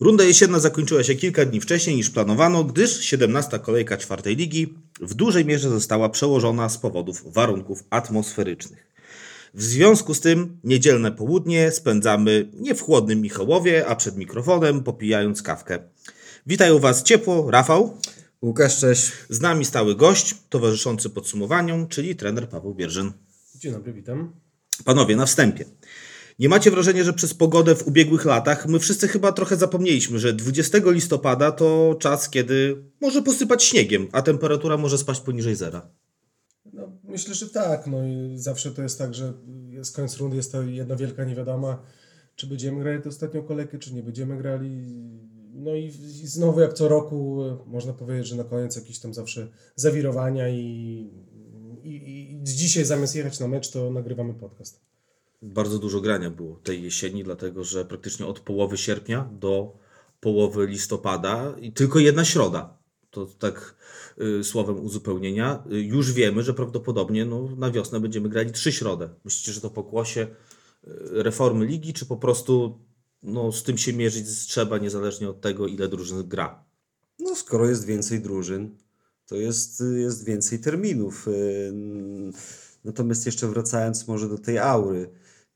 Runda jesienna zakończyła się kilka dni wcześniej niż planowano, gdyż 17. kolejka czwartej ligi w dużej mierze została przełożona z powodów warunków atmosferycznych. W związku z tym niedzielne południe spędzamy nie w chłodnym Michałowie, a przed mikrofonem popijając kawkę. Witają Was ciepło Rafał, Łukasz, cześć. z nami stały gość towarzyszący podsumowaniom, czyli trener Paweł Bierzyn. Dzień dobry, witam. Panowie, na wstępie. Nie macie wrażenia, że przez pogodę w ubiegłych latach my wszyscy chyba trochę zapomnieliśmy, że 20 listopada to czas, kiedy może posypać śniegiem, a temperatura może spaść poniżej zera. No, myślę, że tak. No i zawsze to jest tak, że jest koniec rundy, jest to jedna wielka niewiadoma, czy będziemy grali tę ostatnią kolejkę, czy nie będziemy grali. No i, i znowu jak co roku e, można powiedzieć, że na koniec jakieś tam zawsze zawirowania i, i, i dzisiaj zamiast jechać na mecz, to nagrywamy podcast. Bardzo dużo grania było tej jesieni, dlatego że praktycznie od połowy sierpnia do połowy listopada i tylko jedna środa. To tak y, słowem uzupełnienia. Y, już wiemy, że prawdopodobnie no, na wiosnę będziemy grali trzy środę. Myślicie, że to pokłosie y, reformy ligi, czy po prostu no, z tym się mierzyć trzeba, niezależnie od tego, ile drużyn gra? No, skoro jest więcej drużyn, to jest, jest więcej terminów. Yy, Natomiast jeszcze wracając może do tej aury,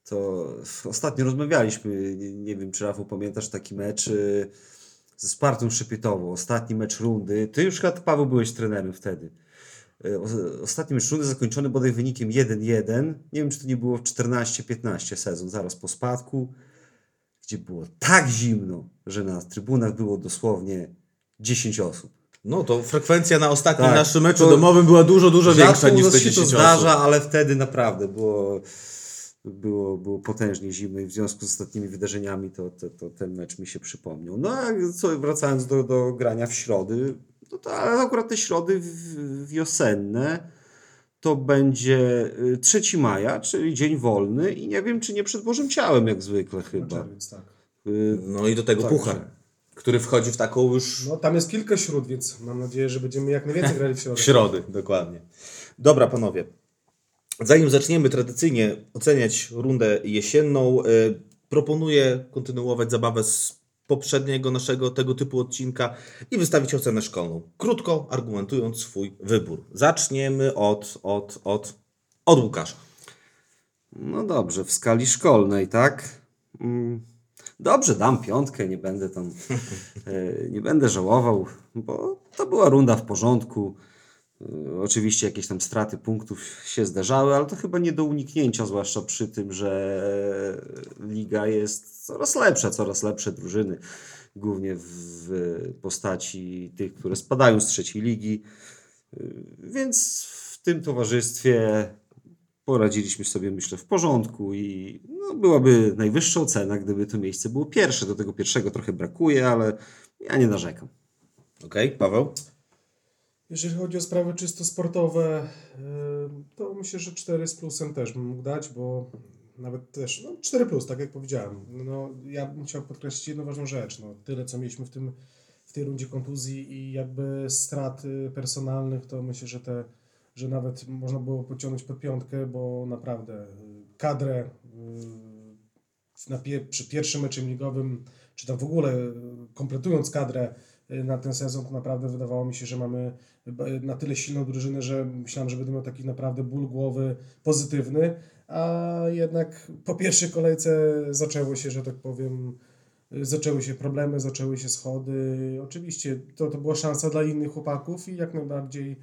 to ostatnio rozmawialiśmy, nie, nie wiem czy Rafał pamiętasz taki mecz yy, ze Spartą Szypietową, ostatni mecz rundy. Ty już chyba Paweł byłeś trenerem wtedy. O- Ostatni mecz rundy zakończony bodaj wynikiem 1-1. Nie wiem czy to nie było 14-15 sezon, zaraz po spadku, gdzie było tak zimno, że na trybunach było dosłownie 10 osób. No to frekwencja na ostatnim Tak, naszym meczu to domowym była dużo, dużo większa niż nas te się 10 to osób. zdarza, ale wtedy naprawdę było, było, było potężnie zimno i w związku z ostatnimi wydarzeniami to, to, to ten mecz mi się przypomniał. No a co, wracając do, do grania w środy, no to ale akurat te środy wiosenne to będzie y, 3 maja, czyli dzień wolny i nie wiem, czy nie przed Bożym Ciałem, jak zwykle chyba. Czerwiec, tak. Y, No i do tego Także. puchar, który wchodzi w taką już No tam jest kilka śród, więc mam nadzieję, że będziemy jak najwięcej grali w środę. środy, dokładnie. Dobra, panowie. Zanim zaczniemy tradycyjnie oceniać rundę jesienną, y, proponuję kontynuować zabawę z poprzedniego naszego tego typu odcinka i wystawić ocenę szkolną. Krótko argumentując swój wybór. Zaczniemy od, od, od, od Łukasza. No dobrze, w skali szkolnej, tak? Mm, Dobrze, dam piątkę, nie będę tam, e, nie będę żałował, bo to była runda w porządku. E, Oczywiście jakieś tam straty punktów się zdarzały, ale to chyba nie do uniknięcia, zwłaszcza przy tym, że liga jest coraz lepsza, coraz lepsze drużyny, głównie w postaci tych, które spadają z trzeciej ligi. E, Więc w tym towarzystwie poradziliśmy sobie, myślę, w porządku i no, byłaby najwyższa ocena, gdyby to miejsce było pierwsze. Do tego pierwszego trochę brakuje, ale ja nie narzekam. Okej, Paweł? Jeżeli chodzi o sprawy czysto sportowe, y, to myślę, że 4 z plusem też bym mógł dać, bo nawet też, no 4 plus, tak jak powiedziałem. No, ja bym chciał podkreślić jedną ważną rzecz. No, tyle, co mieliśmy w, tym, w tej rundzie kontuzji i jakby strat personalnych, to myślę, że te, że nawet można było pociągnąć pod piątkę, bo naprawdę y, kadrę y, na pie, przy pierwszym meczem ligowym, czy tam w ogóle kompletując kadrę na ten sezon, to naprawdę wydawało mi się, że mamy b- na tyle silną drużynę, że myślałem, że będę miał taki naprawdę ból głowy pozytywny, a jednak po pierwszej kolejce zaczęło się, że tak powiem, y, zaczęły się problemy, zaczęły się schody. Oczywiście to, to była szansa dla innych chłopaków i jak najbardziej y,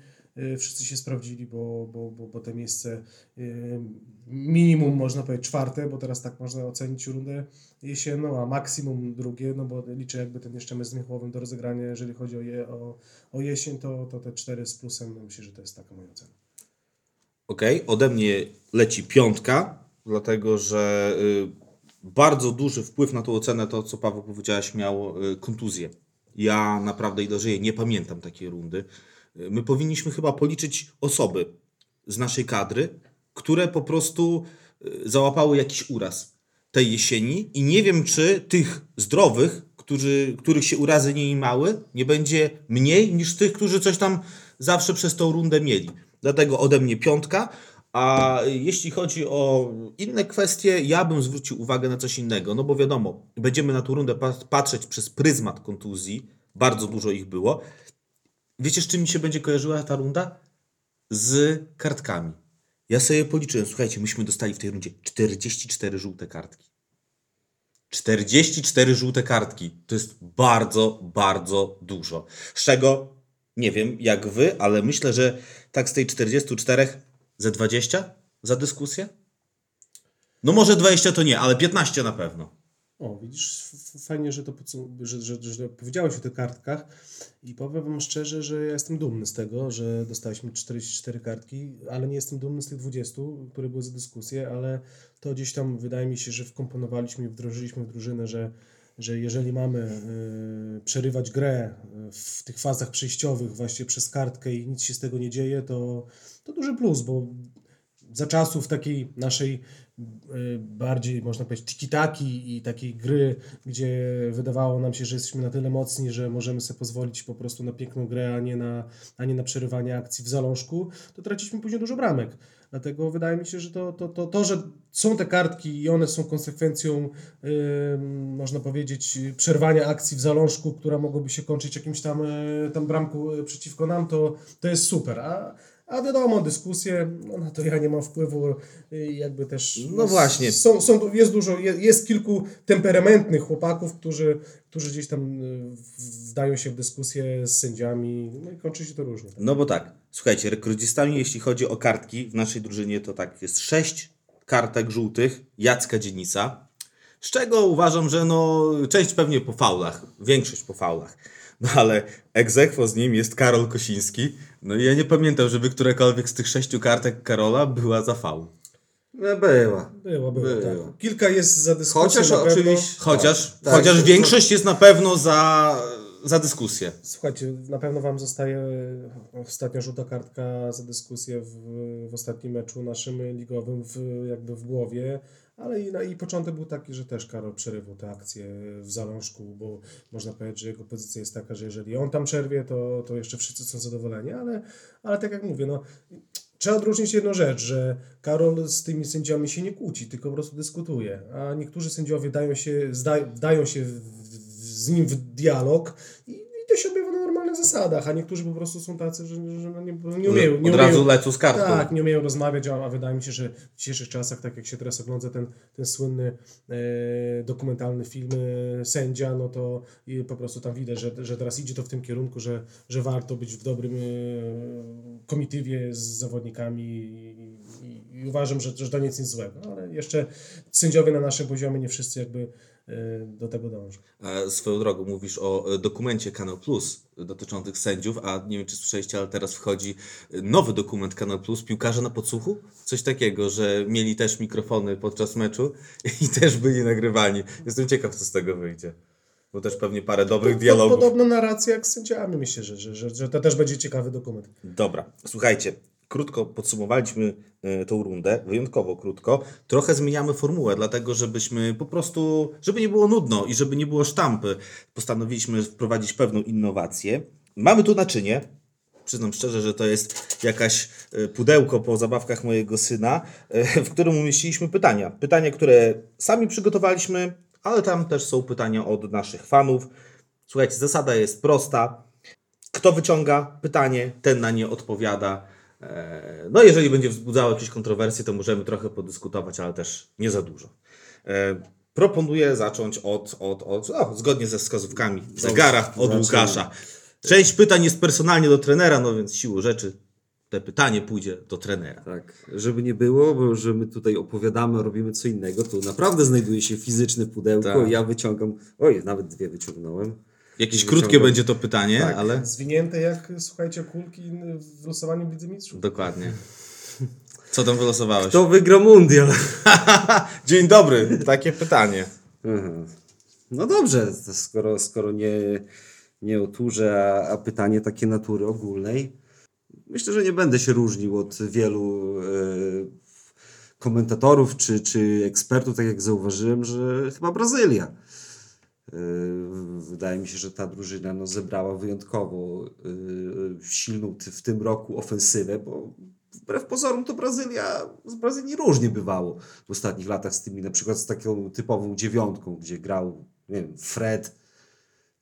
wszyscy się sprawdzili, bo, bo, bo, bo te miejsce y, minimum można powiedzieć czwarte, bo teraz tak można ocenić rundę jesienną, a maksimum drugie, no bo liczę jakby ten jeszcze mecz z do rozegrania, jeżeli chodzi o, je, o, o jesień, to, to te cztery z plusem, no myślę, że to jest taka moja ocena. Okej, ode mnie leci piątka, dlatego że y, bardzo duży wpływ na tą ocenę, to co Paweł powiedziałeś, miało y, kontuzję. Ja naprawdę ile żyję, nie pamiętam takiej rundy. My powinniśmy chyba policzyć osoby z naszej kadry, które po prostu y, załapały jakiś uraz tej jesieni i nie wiem, czy tych zdrowych, którzy, których się urazy nie imały, nie będzie mniej niż tych, którzy coś tam zawsze przez tą rundę mieli. Dlatego ode mnie piątka, A jeśli chodzi o inne kwestie, ja bym zwrócił uwagę na coś innego. No bo wiadomo, będziemy na tą rundę pa- patrzeć przez pryzmat kontuzji. Bardzo dużo ich było. Wiecie, z czym mi się będzie kojarzyła ta runda? Z kartkami. Ja sobie policzyłem, słuchajcie, myśmy dostali w tej rundzie 44 żółte kartki. 44 żółte kartki. To jest bardzo, bardzo dużo. Z czego nie wiem jak wy, ale myślę, że tak z tej 44 ze 20 za dyskusję? No może 20 to nie, ale 15 na pewno. O, widzisz, fajnie, że to że, że, że, powiedziałeś o tych kartkach i powiem wam szczerze, że ja jestem dumny z tego, że dostaliśmy 44 kartki, ale nie jestem dumny z tych 20, które były za dyskusję, ale to gdzieś tam wydaje mi się, że wkomponowaliśmy i wdrożyliśmy w drużynę, że, że jeżeli mamy y, przerywać grę y, w tych fazach przejściowych właśnie przez kartkę i nic się z tego nie dzieje, to, to duży plus, bo za czasów takiej naszej bardziej, można powiedzieć, tiki-taki i takiej gry, gdzie wydawało nam się, że jesteśmy na tyle mocni, że możemy sobie pozwolić po prostu na piękną grę, a nie na, a nie na przerywanie akcji w zalążku, to traciliśmy później dużo bramek. Dlatego wydaje mi się, że to, to, to, to że są te kartki i one są konsekwencją, y, można powiedzieć, przerwania akcji w zalążku, która mogłaby się kończyć jakimś tam, y, tam bramką y, przeciwko nam, to, to jest super. A, a wiadomo, dyskusje, no na to ja nie mam wpływu, y, jakby też... No właśnie. Są, są, jest dużo, jest, jest kilku temperamentnych chłopaków, którzy, którzy gdzieś tam y, wdają się w dyskusję z sędziami, no i kończy się to różnie. No bo tak, słuchajcie, rekordzistami jeśli chodzi o kartki w naszej drużynie to tak, jest 6 kartek żółtych Jacka Dzienisa, z czego uważam, że no część pewnie po faulach, większość po faulach. No ale egzekwo z nim jest Karol Kosiński. No i ja nie pamiętam, żeby którekolwiek z tych sześciu kartek Karola była za faul. No, była. Było, było, Było. tak. Kilka jest za dyskusję Chociaż oczywiście- Chociaż, Tak, chociaż tak, większość jest na pewno za, za dyskusję. Słuchajcie, na pewno Wam zostaje ostatnia żółta kartka za dyskusję w, w ostatnim meczu naszym ligowym w, jakby w głowie, ale i, no, i początek był taki, że też Karol przerywał te akcje w zalążku, bo można powiedzieć, że jego pozycja jest taka, że jeżeli on tam przerwie, to, to jeszcze wszyscy są zadowoleni, ale, ale tak jak mówię, no Trzeba odróżnić jedną rzecz, że Karol z tymi sędziami się nie kłóci, tylko po prostu dyskutuje, a niektórzy sędziowie dają się, zda, dają się w, w, z nim w dialog i, zasadach, a niektórzy po prostu są tacy, że, że no nie, nie umieją. Nie Od umieją razu lecą z kartką. tak, nie umieją rozmawiać, a, a wydaje mi się, że w dzisiejszych czasach, tak jak się teraz ogląda ten, ten słynny e, dokumentalny film e, Sędzia, no to po prostu tam widać, że, że teraz idzie to w tym kierunku, że, że warto być w dobrym e, komitywie z zawodnikami i, i, i uważam, że, że to nic nic złego, ale jeszcze sędziowie na naszym poziomie nie wszyscy jakby do tego dążą. E, Swoją drogą mówisz o e, dokumencie Kanal Plus dotyczących sędziów, a nie wiem czy słyszeliście, ale teraz wchodzi e, nowy dokument Kanal Plus, piłkarze na podsłuchu? Coś takiego, że mieli też mikrofony podczas meczu i też byli nagrywani. Jestem ciekaw, co z tego wyjdzie. Bo też pewnie parę dobrych To- to dialogów. Podobna narracja jak z sędziami, myślę, że, że, że, że to też będzie ciekawy dokument. Dobra, słuchajcie, krótko podsumowaliśmy e, tą rundę, wyjątkowo krótko. Trochę zmieniamy formułę, dlatego żebyśmy po prostu, żeby nie było nudno i żeby nie było sztampy, postanowiliśmy wprowadzić pewną innowację. Mamy tu naczynie. Przyznam szczerze, że to jest jakaś e, pudełko po zabawkach mojego syna, e, w którym umieściliśmy pytania. Pytania, które sami przygotowaliśmy, ale tam też są pytania od naszych fanów. Słuchajcie, zasada jest prosta. Kto wyciąga pytanie, ten na nie odpowiada. E, No, jeżeli będzie wzbudzało jakieś kontrowersje, to możemy trochę podyskutować, ale też nie za dużo. E, Proponuję zacząć od, od, od o, zgodnie ze wskazówkami zegara, od. Łukasza. Część pytań jest personalnie do trenera, no więc siłą rzeczy te pytanie pójdzie do trenera. Tak, żeby nie było, bo że my tutaj opowiadamy, robimy co innego, tu naprawdę znajduje się fizyczne pudełko Tak. ja wyciągam, oj, nawet dwie wyciągnąłem. Jakieś krótkie będzie to pytanie, Tak. ale Zwinięte jak, słuchajcie, kulki w losowaniu wicemistrzów. dokładnie. Co tam wylosowałeś? Kto wygra mundial? Dzień dobry, takie pytanie. Aha. No dobrze, to skoro, skoro nie, nie o turze, a, a pytanie takie natury ogólnej, myślę, że nie będę się różnił od wielu e, komentatorów czy, czy ekspertów, tak jak zauważyłem, że chyba Brazylia. E, Wydaje mi się, że ta drużyna no, zebrała wyjątkowo e, silną w tym roku ofensywę, bo wbrew pozorom to Brazylia, z Brazylii różnie bywało w ostatnich latach z tymi, na przykład z taką typową dziewiątką, gdzie grał, nie wiem, Fred,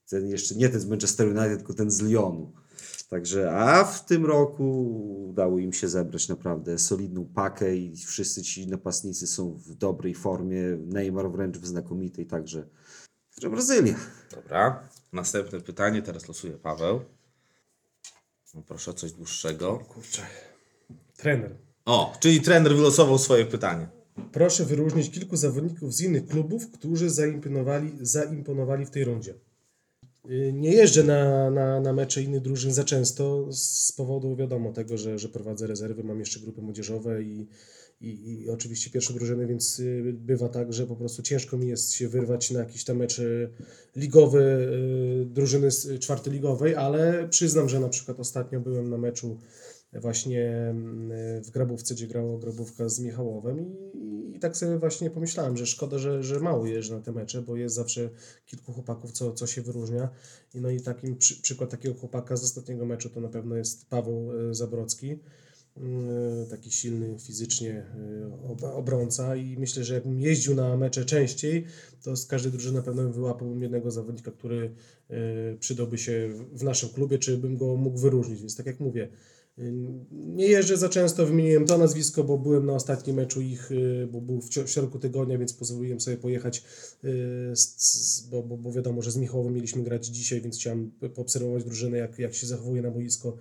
ten jeszcze nie ten z Manchester United, tylko ten z Lyonu. Także, a w tym roku udało im się zebrać naprawdę solidną pakę i wszyscy ci napastnicy są w dobrej formie. Neymar wręcz w znakomitej, także, także Brazylia. Dobra. Następne pytanie, teraz losuje Paweł. No proszę, coś dłuższego. Kurczę. Trener. O, czyli trener wylosował swoje pytanie. Proszę wyróżnić kilku zawodników z innych klubów, którzy zaimponowali, zaimponowali w tej rundzie. Y, Nie jeżdżę na, na, na mecze innych drużyn za często z powodu wiadomo tego, że, że prowadzę rezerwy, mam jeszcze grupy młodzieżowe i, i, i oczywiście pierwsze drużyny, więc y, bywa tak, że po prostu ciężko mi jest się wyrwać na jakiś tam mecz y, ligowy y, drużyny z- czwartyligowej, ale przyznam, że na przykład ostatnio byłem na meczu właśnie mm, w Grabówce, gdzie grało Grabówka z Michałowem i, i tak sobie właśnie pomyślałem, że szkoda, że, że mało jeżdżę na te mecze, bo jest zawsze kilku chłopaków, co, co się wyróżnia. I no i takim przy, przykład takiego chłopaka z ostatniego meczu to na pewno jest Paweł Zabrocki. Mm, Taki silny fizycznie e, ob- obrońca i myślę, że jakbym jeździł na mecze częściej, to z każdej drużyny na pewno bym wyłapał jednego zawodnika, który e, przydałby się w naszym klubie, czy bym go mógł wyróżnić. Więc tak jak mówię, nie jeżdżę za często, wymieniłem to nazwisko, bo byłem na ostatnim meczu ich, y, bo był w środku tygodnia, więc pozwoliłem sobie pojechać, y, bo, bo, bo wiadomo, że z Michałowem mieliśmy grać dzisiaj, więc chciałem poobserwować drużynę, jak, jak się zachowuje na boisko.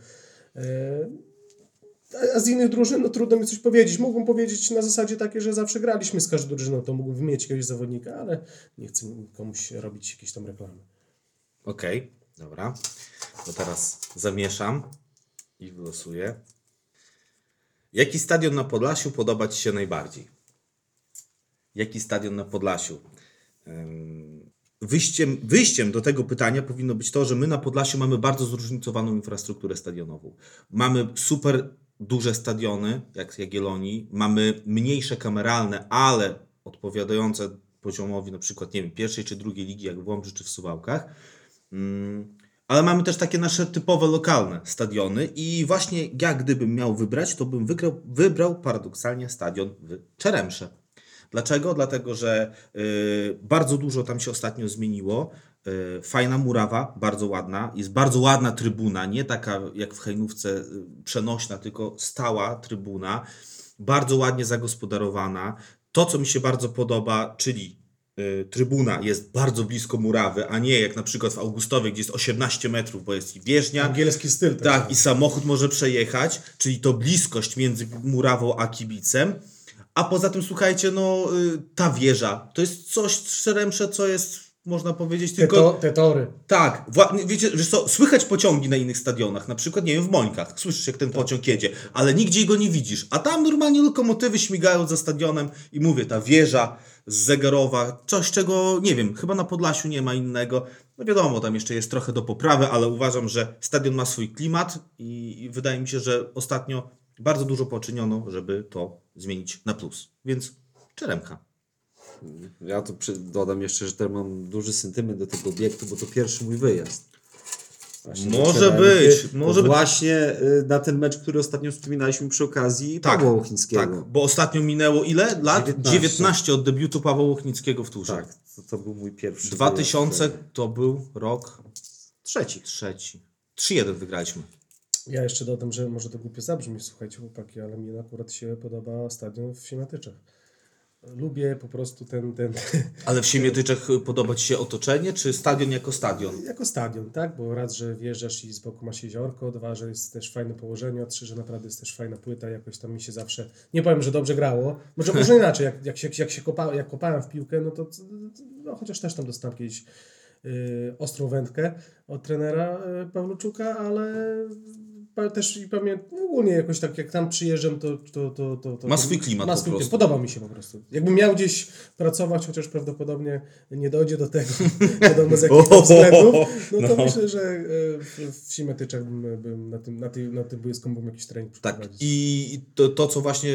A- z innych drużyn, no trudno mi coś powiedzieć. Mógłbym powiedzieć na zasadzie takie, że zawsze graliśmy z każdą drużyną, to mógłbym wymienić jakiegoś zawodnika, ale nie chcę komuś robić jakieś tam reklamy. Okej, dobra. To teraz zamieszam i wylosuję. Jaki stadion na Podlasiu podoba Ci się najbardziej? Jaki stadion na Podlasiu? Wyjściem, wyjściem do tego pytania powinno być to, że my na Podlasiu mamy bardzo zróżnicowaną infrastrukturę stadionową. Mamy super duże stadiony, jak Jagiellonii, mamy mniejsze kameralne, ale odpowiadające poziomowi na przykład, nie wiem, pierwszej czy drugiej ligi, jak w Łomży czy w Suwałkach. Mm, Ale mamy też takie nasze typowe lokalne stadiony i właśnie ja gdybym miał wybrać, to bym wygrał, wybrał paradoksalnie stadion w Czeremsze. Dlaczego? Dlatego, że y, bardzo dużo tam się ostatnio zmieniło. Y, fajna murawa, bardzo ładna. Jest bardzo ładna trybuna, nie taka jak w Hejnówce y, przenośna, tylko stała trybuna. Bardzo ładnie zagospodarowana. To, co mi się bardzo podoba, czyli y, trybuna jest bardzo blisko murawy, a nie jak na przykład w Augustowie, gdzie jest 18 metrów, bo jest i wieżnia, Angielski styl. tak, i samochód może przejechać, czyli to bliskość między murawą a kibicem. A poza tym, słuchajcie, no y, ta wieża to jest coś szeremsze, co jest, można powiedzieć, Te, tylko. to, te tory. Tak, wiecie, że słychać pociągi na innych stadionach, na przykład, nie wiem, w Mońkach, słyszysz jak ten pociąg jedzie, ale nigdzie go nie widzisz, a tam normalnie lokomotywy śmigają za stadionem i mówię, ta wieża z zegarowa, coś czego, nie wiem, chyba na Podlasiu nie ma innego, no wiadomo, tam jeszcze jest trochę do poprawy, ale uważam, że stadion ma swój klimat i, i wydaje mi się, że ostatnio bardzo dużo poczyniono, żeby to zmienić na plus, więc Czeremcha. Ja tu przy, dodam jeszcze, że też mam duży sentyment do tego obiektu, bo to pierwszy mój wyjazd. Właśnie Może być, może być. Właśnie y, na ten mecz, który ostatnio wspominaliśmy przy okazji Tak, Pawła Łuchińskiego. Tak, bo ostatnio minęło ile lat? 19. 19, od debiutu Pawła Łuchnickiego w turze. Tak, to, to był mój pierwszy 2000 wyjazd. to był rok Trzeci. trzeci. 3-1 wygraliśmy. Ja jeszcze dodam, że może to głupio zabrzmi, słuchajcie chłopaki, ale mi akurat się podoba stadion w Siemiatyczach. Lubię po prostu ten, ten Ale w Siemiatyczach podoba Ci się otoczenie, czy stadion jako stadion? jako stadion, tak? Bo raz, że wjeżdżasz i z boku masz jeziorko, dwa, że jest też fajne położenie, a trzy, że naprawdę jest też fajna płyta, jakoś tam mi się zawsze, nie powiem, że dobrze grało, może, może inaczej, jak, jak, się, jak, się kopa, jak kopałem w piłkę, no to no, chociaż też tam dostałem kiedyś y, ostrą wędkę od trenera y, Pawluczuka, ale też i pamiętam, no ogólnie jakoś tak jak tam przyjeżdżam, to... to, to, to, to Ma swój klimat ma po swój prostu. Klimat. Podoba mi się po prostu. Jakbym miał gdzieś pracować, chociaż prawdopodobnie nie dojdzie do tego, wiadomo z jakich tam względów, no to No. myślę, że e, w, w Simetyczach bym, bym na tym, na tej, na tym boisku mógł jakiś trening Tak, i to, to co właśnie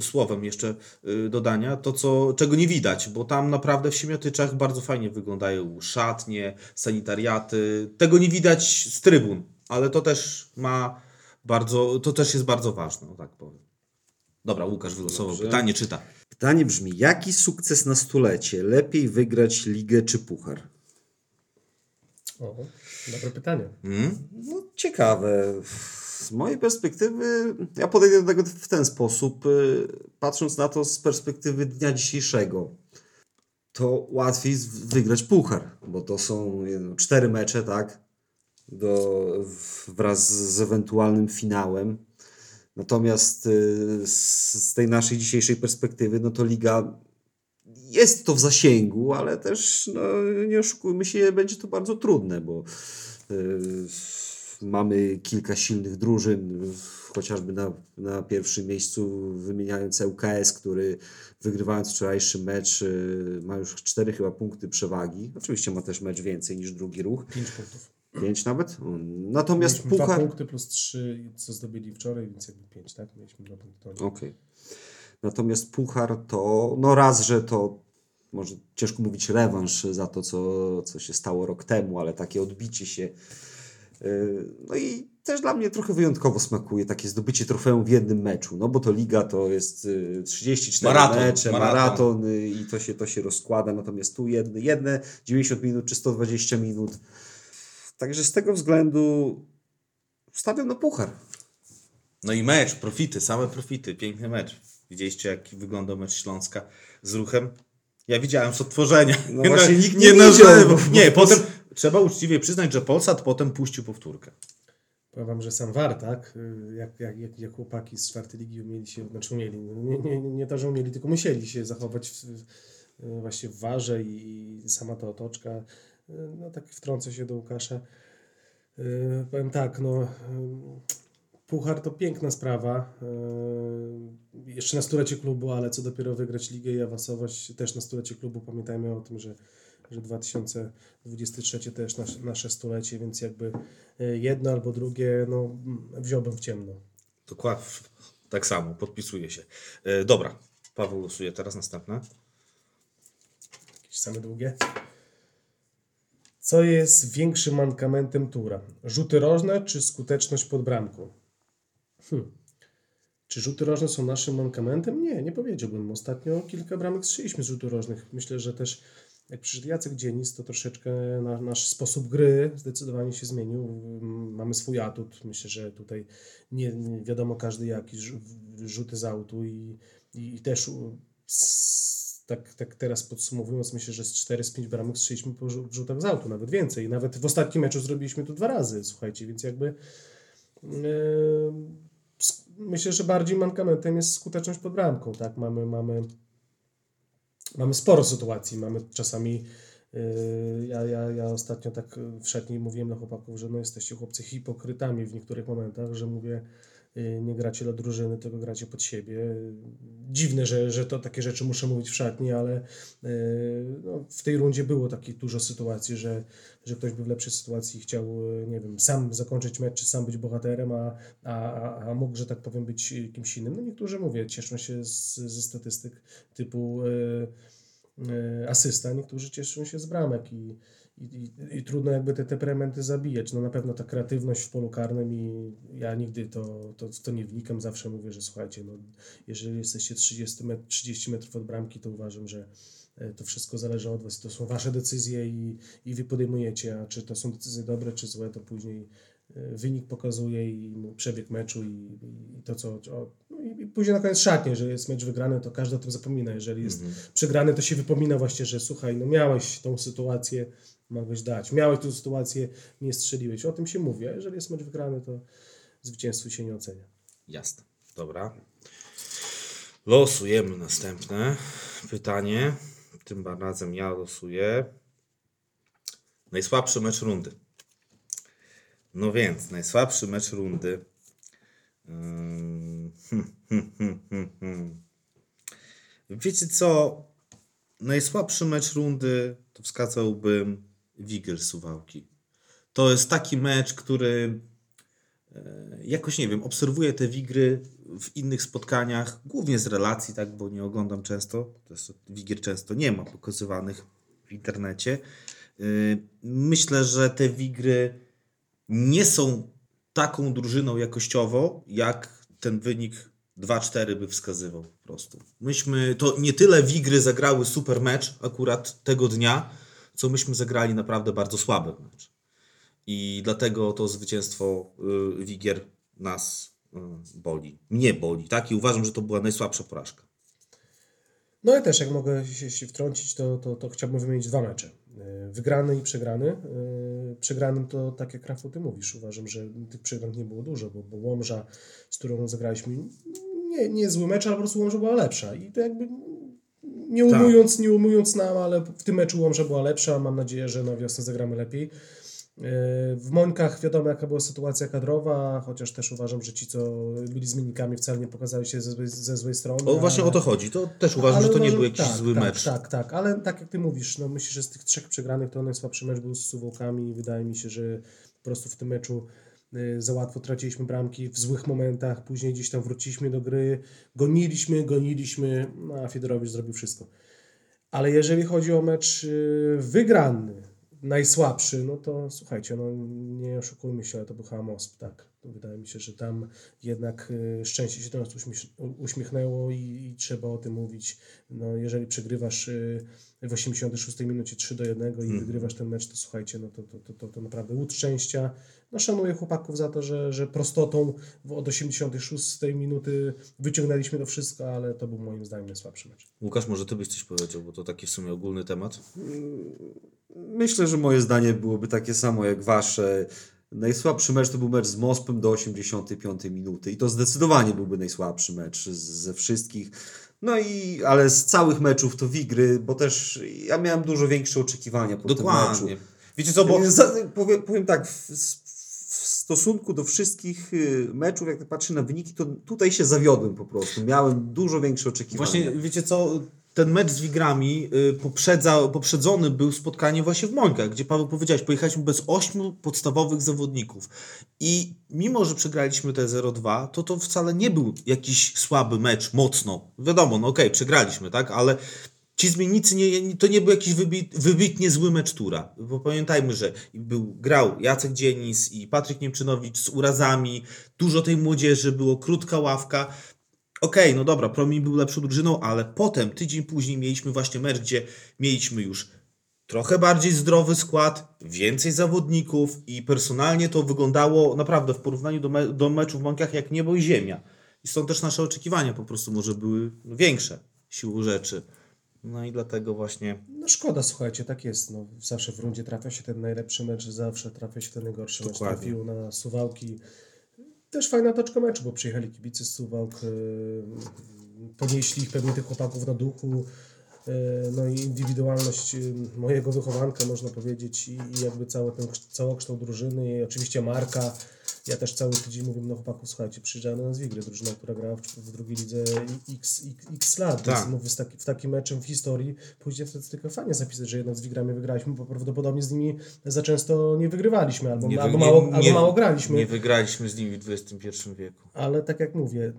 słowem jeszcze y, dodania, to co, czego nie widać, bo tam naprawdę w Siemiatyczach bardzo fajnie wyglądają szatnie, sanitariaty. Tego nie widać z trybun, ale to też ma bardzo, to też jest bardzo ważne, tak powiem. Dobra, Łukasz wylosował Dobrze. pytanie, czyta. Pytanie brzmi, jaki sukces na stulecie? Lepiej wygrać ligę czy puchar? O, dobre pytanie. Mm? No, ciekawe. Z mojej perspektywy, ja podejdę do tego w ten sposób, y, patrząc na to z perspektywy dnia dzisiejszego. To łatwiej wygrać puchar, bo to są cztery mecze, tak? Do, wraz z ewentualnym finałem. Natomiast y, z, tej naszej dzisiejszej perspektywy, no to liga jest to w zasięgu, ale też no, nie oszukujmy się, będzie to bardzo trudne, bo y, mamy kilka silnych drużyn, chociażby na, na pierwszym miejscu wymieniając ŁKS, który wygrywając wczorajszy mecz y, ma już cztery chyba punkty przewagi. Oczywiście ma też mecz więcej niż drugi ruch, 5 punktów. Pięć nawet. Natomiast Mieliśmy dwa puchar... punkty plus 3, co zdobyli wczoraj, więc jakby 5, tak? Mieliśmy dwa punkty. Okej. Natomiast puchar to, no raz, że to może ciężko mówić rewanż za to, co, co się stało rok temu, ale takie odbicie się. Yy, No i też dla mnie trochę wyjątkowo smakuje takie zdobycie trofeum w jednym meczu, no bo to liga to jest yy, 34 Maraton, mecze, maraton. maraton, yy, i to się, to się rozkłada, natomiast tu jedne, jedne 90 minut czy 120 minut. Także z tego względu stawiam na puchar. No i mecz, profity, same profity, piękny mecz. Widzieliście, jak wyglądał mecz Śląska z ruchem? Ja widziałem z odtworzenia. No właśnie nikt nie na widział, żywo. bo- Nie, bo- potem trzeba uczciwie przyznać, że Polsat potem puścił powtórkę. Powiem wam, że sam War, tak? Y, Jak, jak, jak, jak chłopaki z czwartej ligi umieli się, znaczy umieli, no nie, nie, nie, nie to, że umieli, tylko musieli się zachować w, właśnie w Warze i, i sama ta otoczka. No tak wtrącę się do Łukasza. Y, Powiem tak, no y, Puchar to piękna sprawa. Y, Jeszcze na stulecie klubu, ale co dopiero wygrać ligę i awansować też na stulecie klubu. Pamiętajmy o tym, że, że 2023 to też nasze, nasze stulecie, więc jakby jedno albo drugie, no wziąłbym w ciemno. Dokładnie. Tak samo, podpisuję się. Dobra, Paweł losuje teraz następne. Jakieś same długie. Co jest większym mankamentem Tura? Rzuty rożne czy skuteczność pod bramką? Hmm. Czy rzuty rożne są naszym mankamentem? Nie, nie powiedziałbym. Ostatnio kilka bramek strzeliśmy z rzutów rożnych. Myślę, że też jak przyszedł Jacek Dzienis, to troszeczkę na, nasz sposób gry zdecydowanie się zmienił. Mm, Mamy swój atut. Myślę, że tutaj nie, nie wiadomo każdy jaki rzu- rzuty z autu i, i, też tak, tak teraz podsumowując, myślę, że z 4 z 5 bramek strzeliśmy po rzu- rzutach z autu, nawet więcej. Nawet w ostatnim meczu zrobiliśmy to dwa razy, słuchajcie, więc jakby yy, myślę, że bardziej mankamentem jest skuteczność pod bramką, tak? Mamy, mamy, mamy sporo sytuacji, mamy czasami yy, ja, ja, ja ostatnio tak w szatni mówiłem dla chłopaków, że no jesteście chłopcy hipokrytami w niektórych momentach, że mówię nie gracie dla drużyny, tylko gracie pod siebie. Dziwne, że, że to takie rzeczy muszę mówić w szatni, ale yy, no, w tej rundzie było takich dużo sytuacji, że, że ktoś by w lepszej sytuacji chciał, yy, nie wiem, sam zakończyć mecz, czy sam być bohaterem, a, a, a, mógł, że tak powiem, być kimś innym. No niektórzy, mówię, cieszą się z, ze statystyk typu asysta, niektórzy cieszą się z bramek i, i, i, i trudno jakby te temperamenty zabijać. No na pewno ta kreatywność w polu karnym i ja nigdy to, to, to nie wnikam, zawsze mówię, że słuchajcie, no, jeżeli jesteście 30, met, 30 metrów od bramki, to uważam, że e, to wszystko zależy od Was. To są Wasze decyzje i, i Wy podejmujecie, a czy to są decyzje dobre, czy złe, to później e, wynik pokazuje i przebieg meczu i, i to, co... O, no i, później na koniec szatnie, że jest mecz wygrany, to każdy o tym zapomina. Jeżeli jest przegrany, to się wypomina właśnie, że słuchaj, no miałeś tą sytuację, mogłeś dać. Miałeś tą sytuację, nie strzeliłeś. O tym się mówi, a jeżeli jest mecz wygrany, to zwycięstwo się nie ocenia. Jasne. Dobra. Losujemy następne pytanie. Tym razem ja losuję. Najsłabszy mecz rundy. No więc, najsłabszy mecz rundy. Hmm, hmm, hmm, hmm, hmm. Wiecie co? Najsłabszy mecz rundy to wskazałbym Wigel Suwałki. To jest taki mecz, który jakoś nie wiem, obserwuję te wigry w innych spotkaniach, głównie z relacji, tak, bo nie oglądam często, to jest, wigier często nie ma pokazywanych w internecie. Yy, Myślę, że te wigry nie są taką drużyną jakościowo, jak ten wynik 2-4 by wskazywał po prostu. Myśmy, to nie tyle Wigry zagrały super mecz akurat tego dnia, co myśmy zagrali naprawdę bardzo słaby mecz. I dlatego to zwycięstwo y, Wigier nas y, boli. Mnie boli, tak? I uważam, że to była najsłabsza porażka. No ja też, jak mogę się, wtrącić, to, to, to chciałbym wymienić dwa mecze. Yy, Wygrany i przegrany. Przegranym to, tak jak Rafał, ty mówisz, uważam, że tych przegrań nie było dużo, bo, bo Łomża, z którą zagraliśmy, nie, nie zły mecz, ale po prostu Łomża była lepsza. I to jakby nie umując, nie umując nam, ale w tym meczu Łomża była lepsza. Mam nadzieję, że na wiosnę zagramy lepiej. Yy, W Mońkach wiadomo, jaka była sytuacja kadrowa, chociaż też uważam, że ci, co byli zmiennikami, wcale nie pokazali się ze złej, ze złej strony. O, właśnie ale- o to chodzi. To też uważam, ale że to nie był jakiś tak, zły tak, mecz. Tak, tak, ale tak jak ty mówisz, no myślę, że z tych trzech przegranych to najsłabszy mecz był z Suwałkami i wydaje mi się, że po prostu w tym meczu za łatwo traciliśmy bramki w złych momentach, później gdzieś tam wróciliśmy do gry, goniliśmy, goniliśmy, no a Fedorowicz zrobił wszystko. Ale jeżeli chodzi o mecz y, wygrany, najsłabszy, no to słuchajcie, no nie oszukujmy się, ale to był Mosp, tak. To wydaje mi się, że tam jednak y, szczęście się do nas uśmiech, uśmiechnęło i, i trzeba o tym mówić. No, jeżeli przegrywasz y, w 86 minucie 3 do 1 i wygrywasz ten mecz, to słuchajcie, no to, to, to, to, to naprawdę łód szczęścia. No szanuję chłopaków za to, że, że prostotą od 86 minuty wyciągnęliśmy to wszystko, ale to był moim zdaniem najsłabszy mecz. Łukasz, może ty byś coś powiedział, bo to taki w sumie ogólny temat. Myślę, że moje zdanie byłoby takie samo jak wasze. Najsłabszy mecz to był mecz z Mospem do 85 minuty i to zdecydowanie byłby najsłabszy mecz ze wszystkich. No i, ale z całych meczów to Wigry, bo też ja miałem dużo większe oczekiwania po tym Dokładnie. meczu. Wiecie co, bo Za, powiem, powiem tak, w, w stosunku do wszystkich y, meczów, jak patrzę na wyniki, to tutaj się zawiodłem po prostu. Miałem dużo większe oczekiwania. Właśnie, wiecie co, ten mecz z Wigrami y, poprzedzony był spotkanie właśnie w Mońkach, gdzie Paweł powiedziałeś, pojechaliśmy bez ośmiu podstawowych zawodników. I mimo, że przegraliśmy te 0-2, to to wcale nie był jakiś słaby mecz, mocno. Wiadomo, no okej, przegraliśmy, tak, ale ci zmiennicy, nie, to nie był jakiś wybit, wybitnie zły mecz Tura. Bo pamiętajmy, że był, grał Jacek Dzienis i Patryk Niemczynowicz z urazami, dużo tej młodzieży, było krótka ławka. Okej, no dobra, Promi był lepszą drużyną, ale potem, tydzień później mieliśmy właśnie mecz, gdzie mieliśmy już trochę bardziej zdrowy skład, więcej zawodników i personalnie to wyglądało naprawdę w porównaniu do, me- do meczu w Monkach jak niebo i ziemia. I stąd też nasze oczekiwania po prostu może były większe siłą rzeczy. No i dlatego właśnie No szkoda, słuchajcie, tak jest. No, zawsze w rundzie trafia się ten najlepszy mecz, zawsze trafia się ten najgorszy mecz. Dokładnie. Trafił na Suwałki. Też fajna toczka meczu, bo przyjechali kibice z Suwałk, yy, podnieśli ich pewnie tych chłopaków na duchu. Yy, No i indywidualność yy, mojego wychowanka, można powiedzieć, i, jakby cały ten kszt- całokształt drużyny, i oczywiście Marka. Ja też cały tydzień mówię, no chłopaków, słuchajcie, przyjeżdżają do nas Wigry, drużyna, która grała w, w drugiej lidze x, x, x lat, Tak. więc mówię, z taki, w takim meczem w historii pójdzie wtedy tylko fajnie zapisać, że jednak z Wigrami wygraliśmy, bo prawdopodobnie z nimi za często nie wygrywaliśmy, albo, nie, albo, mało, nie- albo mało graliśmy. Nie wygraliśmy z nimi w XXI wieku. Ale tak jak mówię,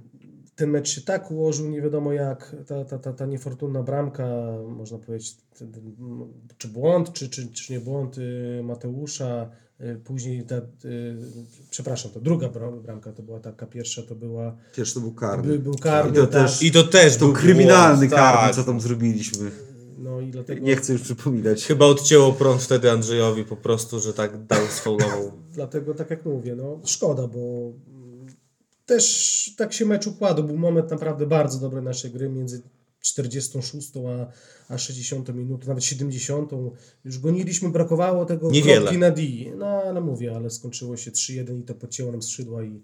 ten mecz się tak ułożył, nie wiadomo jak, ta, ta, ta, ta niefortunna bramka, można powiedzieć, ten- ten, m, czy błąd, czy, czy, czy nie błąd y, Mateusza, y, później ta, y, przepraszam, to druga bra- bramka, to była taka pierwsza, to była, Też to był karny. by, był karny, I to tak, też- I to też To był kryminalny błąd, karny, tak. co tam zrobiliśmy. no i dlatego... Nie chcę już przypominać. Chyba odcięło prąd wtedy Andrzejowi po prostu, że tak dał, sfaulował. Dlatego, tak jak mówię, no szkoda, bo też tak się mecz układał. Był moment naprawdę bardzo dobry naszej gry między 46 a, a 60 minutą, nawet 70. Już goniliśmy, brakowało tego Niewiele. kropki na D. No ale mówię, ale skończyło się 3-1 i to podcięło nam skrzydła i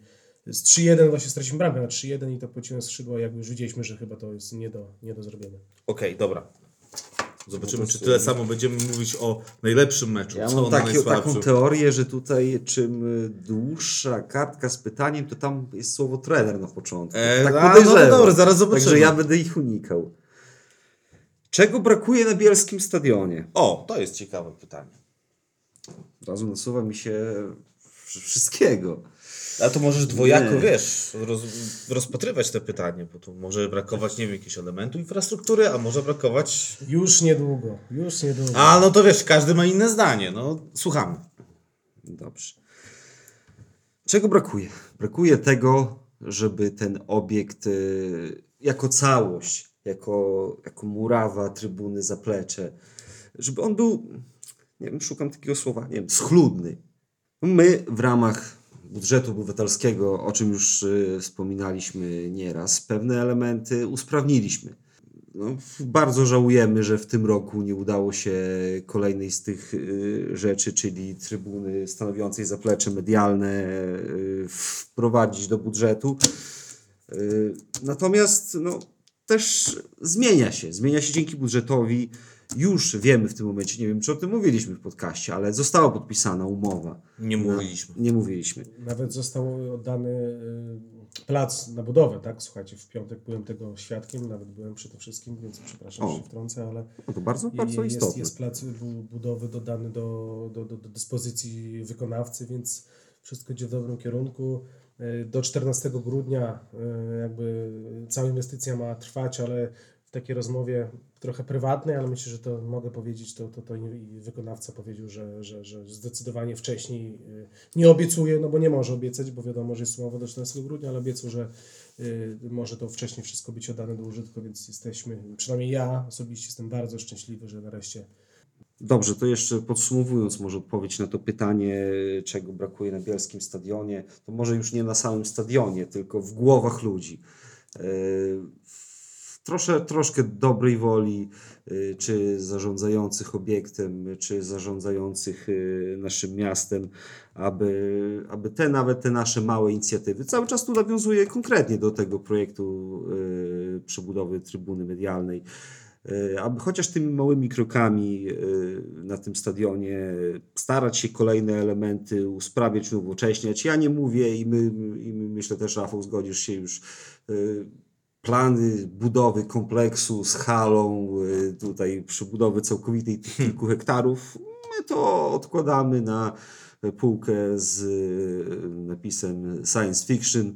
z 3-1 właśnie straciliśmy bramkę na 3-1 i to podcięło skrzydła, jakby już widzieliśmy, że chyba to jest nie do, nie do zrobienia. Okej, dobra. Zobaczymy, No czy tyle samo będziemy mówić o najlepszym meczu. Ja co mam o takie, taką teorię, że tutaj czym y, dłuższa kartka z pytaniem, to tam jest słowo trener na początku. E, tak a, no podejrzewam. dobra, zaraz zobaczymy. Także ja będę ich unikał. Czego brakuje na bielskim stadionie? O, to jest ciekawe pytanie. Od razu nasuwa mi się wszystkiego. A to możesz dwojako, Nie. wiesz, roz, rozpatrywać te pytanie, bo tu może brakować, nie wiem, jakiegoś elementu infrastruktury, a może brakować... Już niedługo, już niedługo. A, no to wiesz, każdy ma inne zdanie, no słuchamy. Dobrze. Czego brakuje? Brakuje tego, żeby ten obiekt y, jako całość, jako, jako murawa, trybuny, zaplecze, żeby on był, nie wiem, szukam takiego słowa, nie wiem, schludny. My w ramach budżetu obywatelskiego, o czym już y, wspominaliśmy nieraz, pewne elementy usprawniliśmy. No, bardzo żałujemy, że w tym roku nie udało się kolejnej z tych y, rzeczy, czyli trybuny stanowiącej zaplecze medialne, y, wprowadzić do budżetu. Natomiast no, też zmienia się. Zmienia się dzięki budżetowi. Już wiemy w tym momencie, nie wiem czy o tym mówiliśmy w podcaście, ale została podpisana umowa. Nie mówiliśmy. Nie mówiliśmy. Nawet został oddany y, plac na budowę, tak? Słuchajcie, w piątek byłem tego świadkiem, nawet byłem przy tym wszystkim, więc przepraszam, że O. się wtrącę, ale No to bardzo, bardzo jest, istotne. jest plac bu- budowy dodany do, do, do, do dyspozycji wykonawcy, więc wszystko idzie w dobrym kierunku. Y, Do 14 grudnia y, jakby cała inwestycja ma trwać, ale takiej rozmowie trochę prywatnej, ale myślę, że to mogę powiedzieć, to, to, to wykonawca powiedział, że, że, że zdecydowanie wcześniej y, nie obiecuje, no bo nie może obiecać, bo wiadomo, że jest umowa do 14 grudnia, ale obiecał, że y, może to wcześniej wszystko być oddane do użytku, więc jesteśmy, przynajmniej ja osobiście jestem bardzo szczęśliwy, że nareszcie Dobrze, to jeszcze podsumowując może odpowiedź na to pytanie, czego brakuje na Bielskim Stadionie, to może już nie na samym stadionie, tylko w głowach ludzi. Trosze, troszkę dobrej woli, yy, czy zarządzających obiektem, czy zarządzających yy, naszym miastem, aby, aby te nawet te nasze małe inicjatywy, cały czas tu nawiązuję konkretnie do tego projektu yy, przebudowy trybuny medialnej, aby chociaż tymi małymi krokami na tym stadionie starać się kolejne elementy usprawiać, unowocześniać. Ja nie mówię i my, i my myślę też, Rafał, zgodzisz się już, plany budowy kompleksu z halą, e, tutaj przebudowy całkowitej tych kilku hektarów, my to odkładamy na półkę z e, napisem science fiction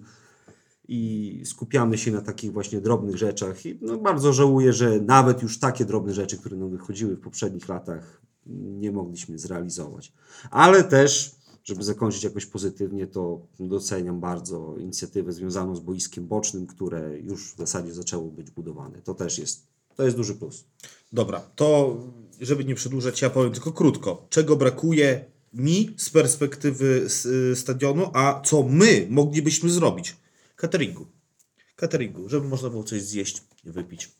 i skupiamy się na takich właśnie drobnych rzeczach. I no, bardzo żałuję, że nawet już takie drobne rzeczy, które nam wychodziły w poprzednich latach, nie mogliśmy zrealizować. Ale też, żeby zakończyć jakoś pozytywnie, to doceniam bardzo inicjatywę związaną z boiskiem bocznym, które już w zasadzie zaczęło być budowane. To też jest, to jest duży plus. Dobra, to żeby nie przedłużać, ja powiem tylko krótko. Czego brakuje mi z perspektywy y, stadionu, a co my moglibyśmy zrobić? Cateringu. Cateringu, żeby można było coś zjeść wypić.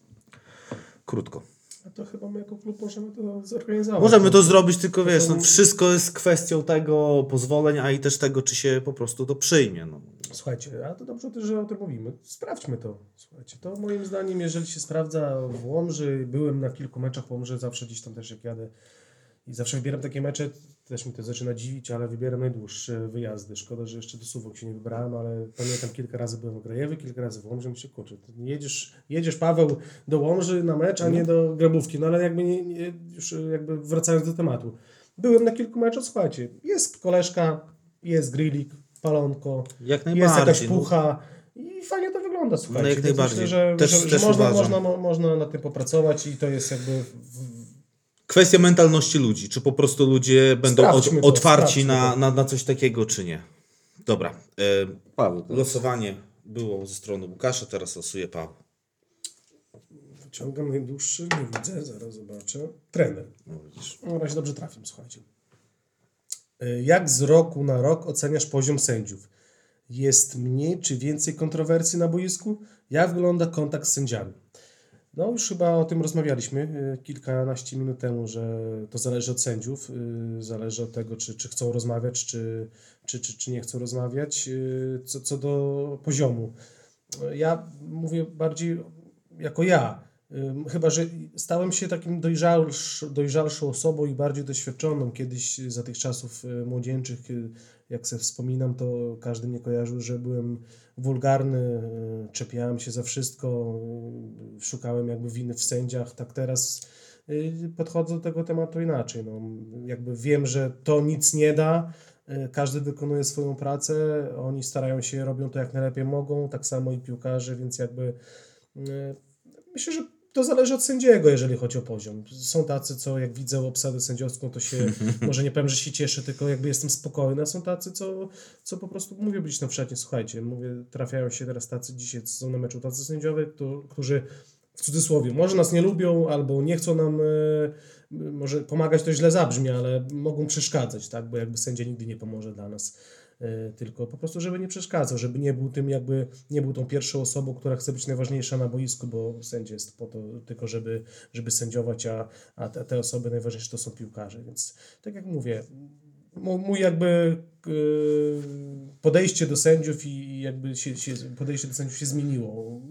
Krótko. A to chyba my jako klub możemy to zorganizować. Możemy to zrobić, tylko wiesz, no, wszystko jest kwestią tego pozwoleń, a i też tego, czy się po prostu to przyjmie. No. Słuchajcie, a to dobrze też, że o tym mówimy. Sprawdźmy to. Słuchajcie, to moim zdaniem, jeżeli się sprawdza w Łomży, byłem na kilku meczach w Łomży, zawsze gdzieś tam też jak jadę i zawsze wybieram takie mecze, też mi to zaczyna dziwić, ale wybieram najdłuższe wyjazdy. Szkoda, że jeszcze do Suwok się nie wybrałem, ale pamiętam kilka razy byłem w Grajewie, kilka razy w Łomży, myślę, kurczę, to jedziesz, jedziesz Paweł do Łomży na mecz, a nie do Grabówki. No ale jakby nie, nie, już jakby wracając do tematu. Byłem na kilku meczach, słuchajcie, jest koleżka, jest grillik, palonko, Jak jest jakaś no. pucha i fajnie to wygląda, słuchajcie. No jak najbardziej. Myślę, że, Też- że, też że można, można, mo- można nad tym popracować i to jest jakby w, Kwestia mentalności ludzi. Czy po prostu ludzie będą od, to, otwarci na, na, na coś takiego, czy nie? Dobra. E, Paweł, losowanie było ze strony Łukasza, teraz losuje Paweł. wyciągam najdłuższy, nie widzę, zaraz zobaczę. Trener. No, widzisz. No, na razie dobrze trafię, słuchajcie. Y, Jak z roku na rok oceniasz poziom sędziów? Jest mniej czy więcej kontrowersji na boisku? Jak wygląda kontakt z sędziami? No już chyba o tym rozmawialiśmy y, kilkanaście minut temu, że to zależy od sędziów, y, zależy od tego, czy, czy chcą rozmawiać, czy, czy, czy, czy nie chcą rozmawiać. y, Co, co do poziomu. Ja mówię bardziej jako ja. Chyba, że stałem się takim dojrzalsz, dojrzalszą osobą i bardziej doświadczoną. Kiedyś za tych czasów młodzieńczych, jak sobie wspominam, to każdy mnie kojarzył, że byłem wulgarny, y, czepiałem się za wszystko, y, szukałem jakby winy w sędziach. Tak teraz y, podchodzę do tego tematu inaczej. No, jakby wiem, że to nic nie da. Każdy wykonuje swoją pracę, oni starają się, robią to jak najlepiej mogą, tak samo i piłkarze, więc jakby myślę, że to zależy od sędziego, jeżeli chodzi o poziom. Są tacy, co jak widzę obsadę sędziowską, to się, może nie powiem, że się cieszę, tylko jakby jestem spokojny, a są tacy, co, co po prostu mówię być na wszędzie, słuchajcie, mówię, trafiają się teraz tacy dzisiaj, co są na meczu, tacy sędziowie, któ- którzy w cudzysłowie, może nas nie lubią, albo nie chcą nam, e, może pomagać to źle zabrzmi, ale mogą przeszkadzać, tak, bo jakby sędzia nigdy nie pomoże dla nas. E, Tylko po prostu, żeby nie przeszkadzał, żeby nie był tym jakby, nie był tą pierwszą osobą, która chce być najważniejsza na boisku, bo sędzia jest po to tylko, żeby, żeby sędziować, a, a te, te osoby najważniejsze to są piłkarze. Więc tak jak mówię, mój jakby e, podejście do sędziów i jakby się, się, podejście do sędziów się zmieniło.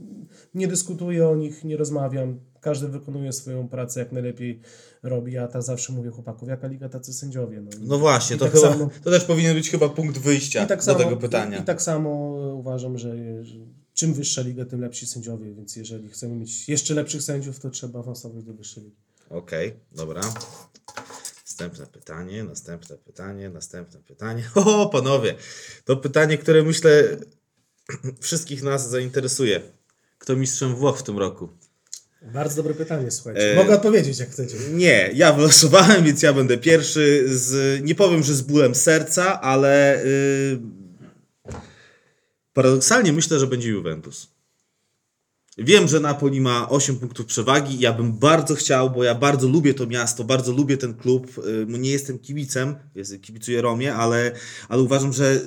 Nie dyskutuję o nich, nie rozmawiam. Każdy wykonuje swoją pracę jak najlepiej robi. Ja ta zawsze mówię chłopaków, jaka liga, tacy sędziowie. No, No właśnie, to, tak chyba, samo- to też powinien być chyba punkt wyjścia tak do samo, tego pytania. I, I tak samo uważam, że, że czym wyższa liga, tym lepsi sędziowie, więc jeżeli chcemy mieć jeszcze lepszych sędziów, to trzeba awansować do wyższej ligi. Okej, dobra. Następne pytanie, następne pytanie, następne pytanie. O, panowie, to pytanie, które myślę wszystkich nas zainteresuje. Kto mistrzem Włoch w tym roku? Bardzo dobre pytanie, słuchajcie. E, Mogę odpowiedzieć, jak chcecie. Nie, ja wylosowałem, więc ja będę pierwszy. Z, nie powiem, że z bólem serca, ale yy, paradoksalnie myślę, że będzie Juventus. Wiem, że Napoli ma 8 punktów przewagi. Ja bym bardzo chciał, bo ja bardzo lubię to miasto, bardzo lubię ten klub. Nie jestem kibicem, kibicuję Romie, ale, ale uważam, że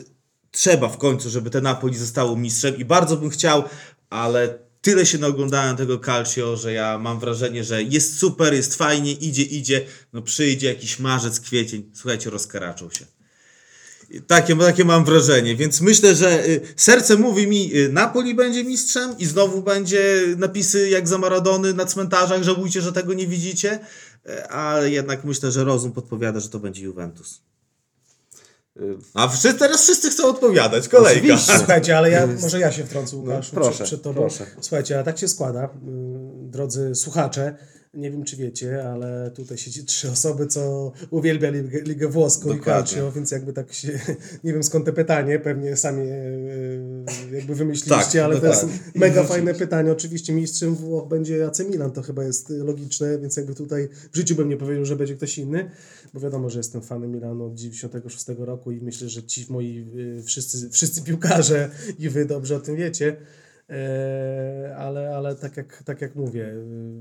trzeba w końcu, żeby te Napoli zostało mistrzem i bardzo bym chciał, ale tyle się naoglądałem tego Calcio, że ja mam wrażenie, że jest super, jest fajnie, idzie, idzie, no przyjdzie jakiś marzec, kwiecień, słuchajcie, rozkaraczą się. Takie, takie mam wrażenie, więc myślę, że y, serce mówi mi, y, Napoli będzie mistrzem i znowu będzie napisy jak za Maradony na cmentarzach, żałujcie, że tego nie widzicie, y, ale jednak myślę, że rozum podpowiada, że to będzie Juventus. A wszyscy, teraz wszyscy chcą odpowiadać, kolejka. Oczywiście. Słuchajcie, ale ja, może ja się wtrącę, Łukasz, No, proszę, przed, przed tobą. proszę. Słuchajcie, a tak się składa, y, drodzy słuchacze, nie wiem czy wiecie, ale tutaj siedzi trzy osoby, co uwielbia Ligę, Ligę Włoską i Dokładnie. Calcio, więc jakby tak się, nie wiem skąd te pytanie, pewnie sami y, jakby wymyśliliście, Tak, ale to jest dokładnie. mega fajne pytanie. Oczywiście mistrzem Włoch będzie AC Milan, to chyba jest logiczne, więc jakby tutaj w życiu bym nie powiedział, że będzie ktoś inny, bo wiadomo, że jestem fanem Milanu od 96 roku i myślę, że ci moi y, wszyscy, wszyscy piłkarze i wy dobrze o tym wiecie. E, ale, ale tak, jak, tak jak mówię,